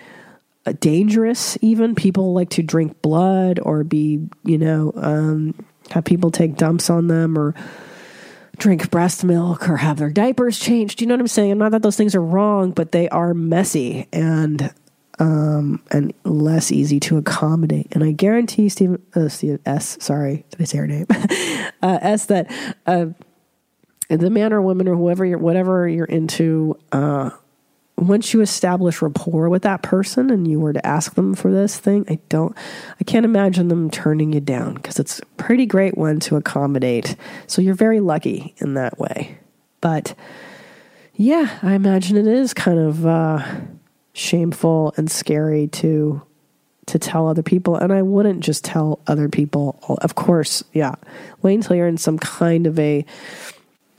uh, dangerous even. People like to drink blood or be, you know, um, have people take dumps on them or drink breast milk or have their diapers changed. Do you know what I'm saying? Not that those things are wrong, but they are messy and um, and less easy to accommodate. And I guarantee Stephen, uh, Steve S, sorry, did I say her name? uh, S, that uh, the man or woman or whoever you're, whatever you're into, uh, once you establish rapport with that person and you were to ask them for this thing, I don't, I can't imagine them turning you down because it's a pretty great one to accommodate. So you're very lucky in that way. But yeah, I imagine it is kind of, uh, shameful and scary to to tell other people and I wouldn't just tell other people of course yeah wait until you're in some kind of a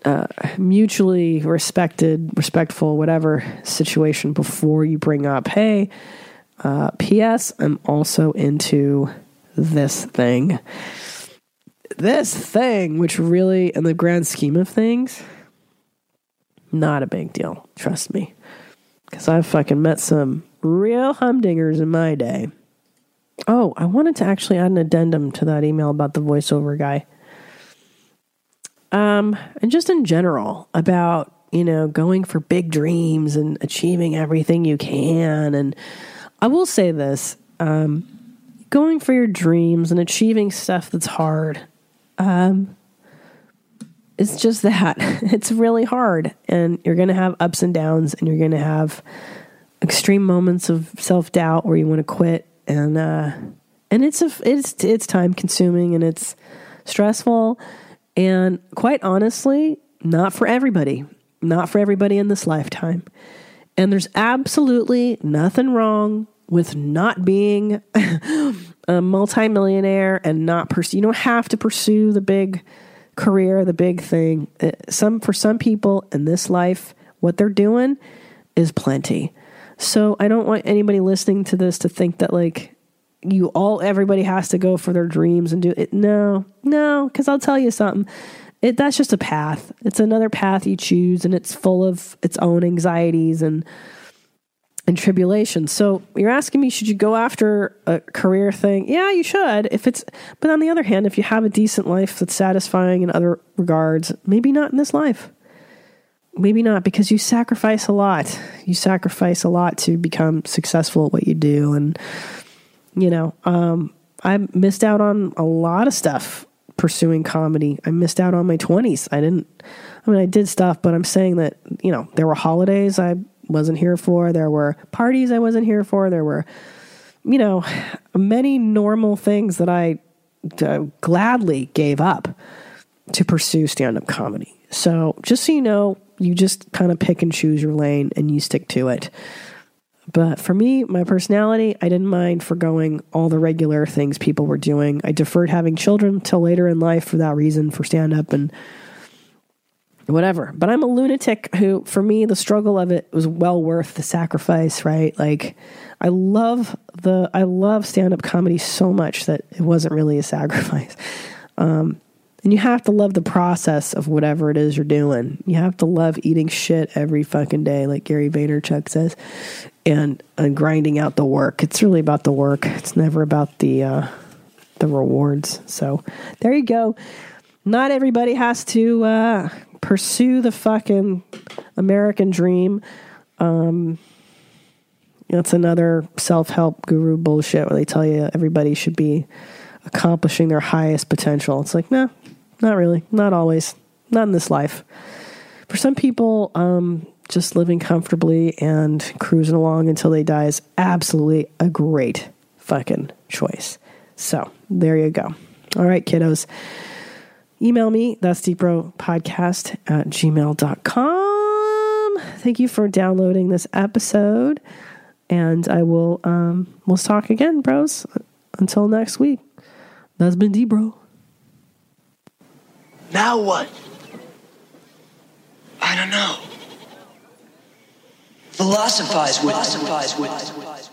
uh, mutually respected respectful whatever situation before you bring up hey uh, ps i'm also into this thing this thing which really in the grand scheme of things not a big deal trust me because I've fucking met some real humdingers in my day. Oh, I wanted to actually add an addendum to that email about the voiceover guy. Um, and just in general about, you know, going for big dreams and achieving everything you can. And I will say this um, going for your dreams and achieving stuff that's hard. Um, it's just that it's really hard and you're going to have ups and downs and you're going to have extreme moments of self-doubt where you want to quit and uh and it's a it's it's time consuming and it's stressful and quite honestly not for everybody. Not for everybody in this lifetime. And there's absolutely nothing wrong with not being a multimillionaire and not pursue you don't have to pursue the big career the big thing. Uh, some for some people in this life what they're doing is plenty. So I don't want anybody listening to this to think that like you all everybody has to go for their dreams and do it. No, no, because I'll tell you something. It that's just a path. It's another path you choose, and it's full of its own anxieties and and tribulations. So you're asking me, should you go after a career thing? Yeah, you should. If it's, but on the other hand, if you have a decent life that's satisfying in other regards, maybe not in this life maybe not because you sacrifice a lot. You sacrifice a lot to become successful at what you do. And, you know, um, I missed out on a lot of stuff pursuing comedy. I missed out on my 20s. I didn't, I mean, I did stuff, but I'm saying that, you know, there were holidays I wasn't here for, there were parties I wasn't here for, there were, you know, many normal things that I uh, gladly gave up to pursue stand up comedy. So just so you know, you just kind of pick and choose your lane and you stick to it. But for me, my personality, I didn't mind forgoing all the regular things people were doing. I deferred having children till later in life for that reason, for stand up and whatever. But I'm a lunatic who, for me, the struggle of it was well worth the sacrifice, right? Like, I love the, I love stand up comedy so much that it wasn't really a sacrifice. Um, and you have to love the process of whatever it is you're doing. You have to love eating shit every fucking day, like Gary Vaynerchuk says, and and grinding out the work. It's really about the work. It's never about the uh, the rewards. So there you go. Not everybody has to uh, pursue the fucking American dream. Um, that's another self help guru bullshit where they tell you everybody should be accomplishing their highest potential. It's like, no, not really. Not always. Not in this life. For some people, um, just living comfortably and cruising along until they die is absolutely a great fucking choice. So there you go. All right, kiddos. Email me, that's deepbropodcast at gmail.com. Thank you for downloading this episode. And I will um we'll talk again, bros. Until next week. That's been D Bro. Now what? I don't know. Philosophize with philosophize with.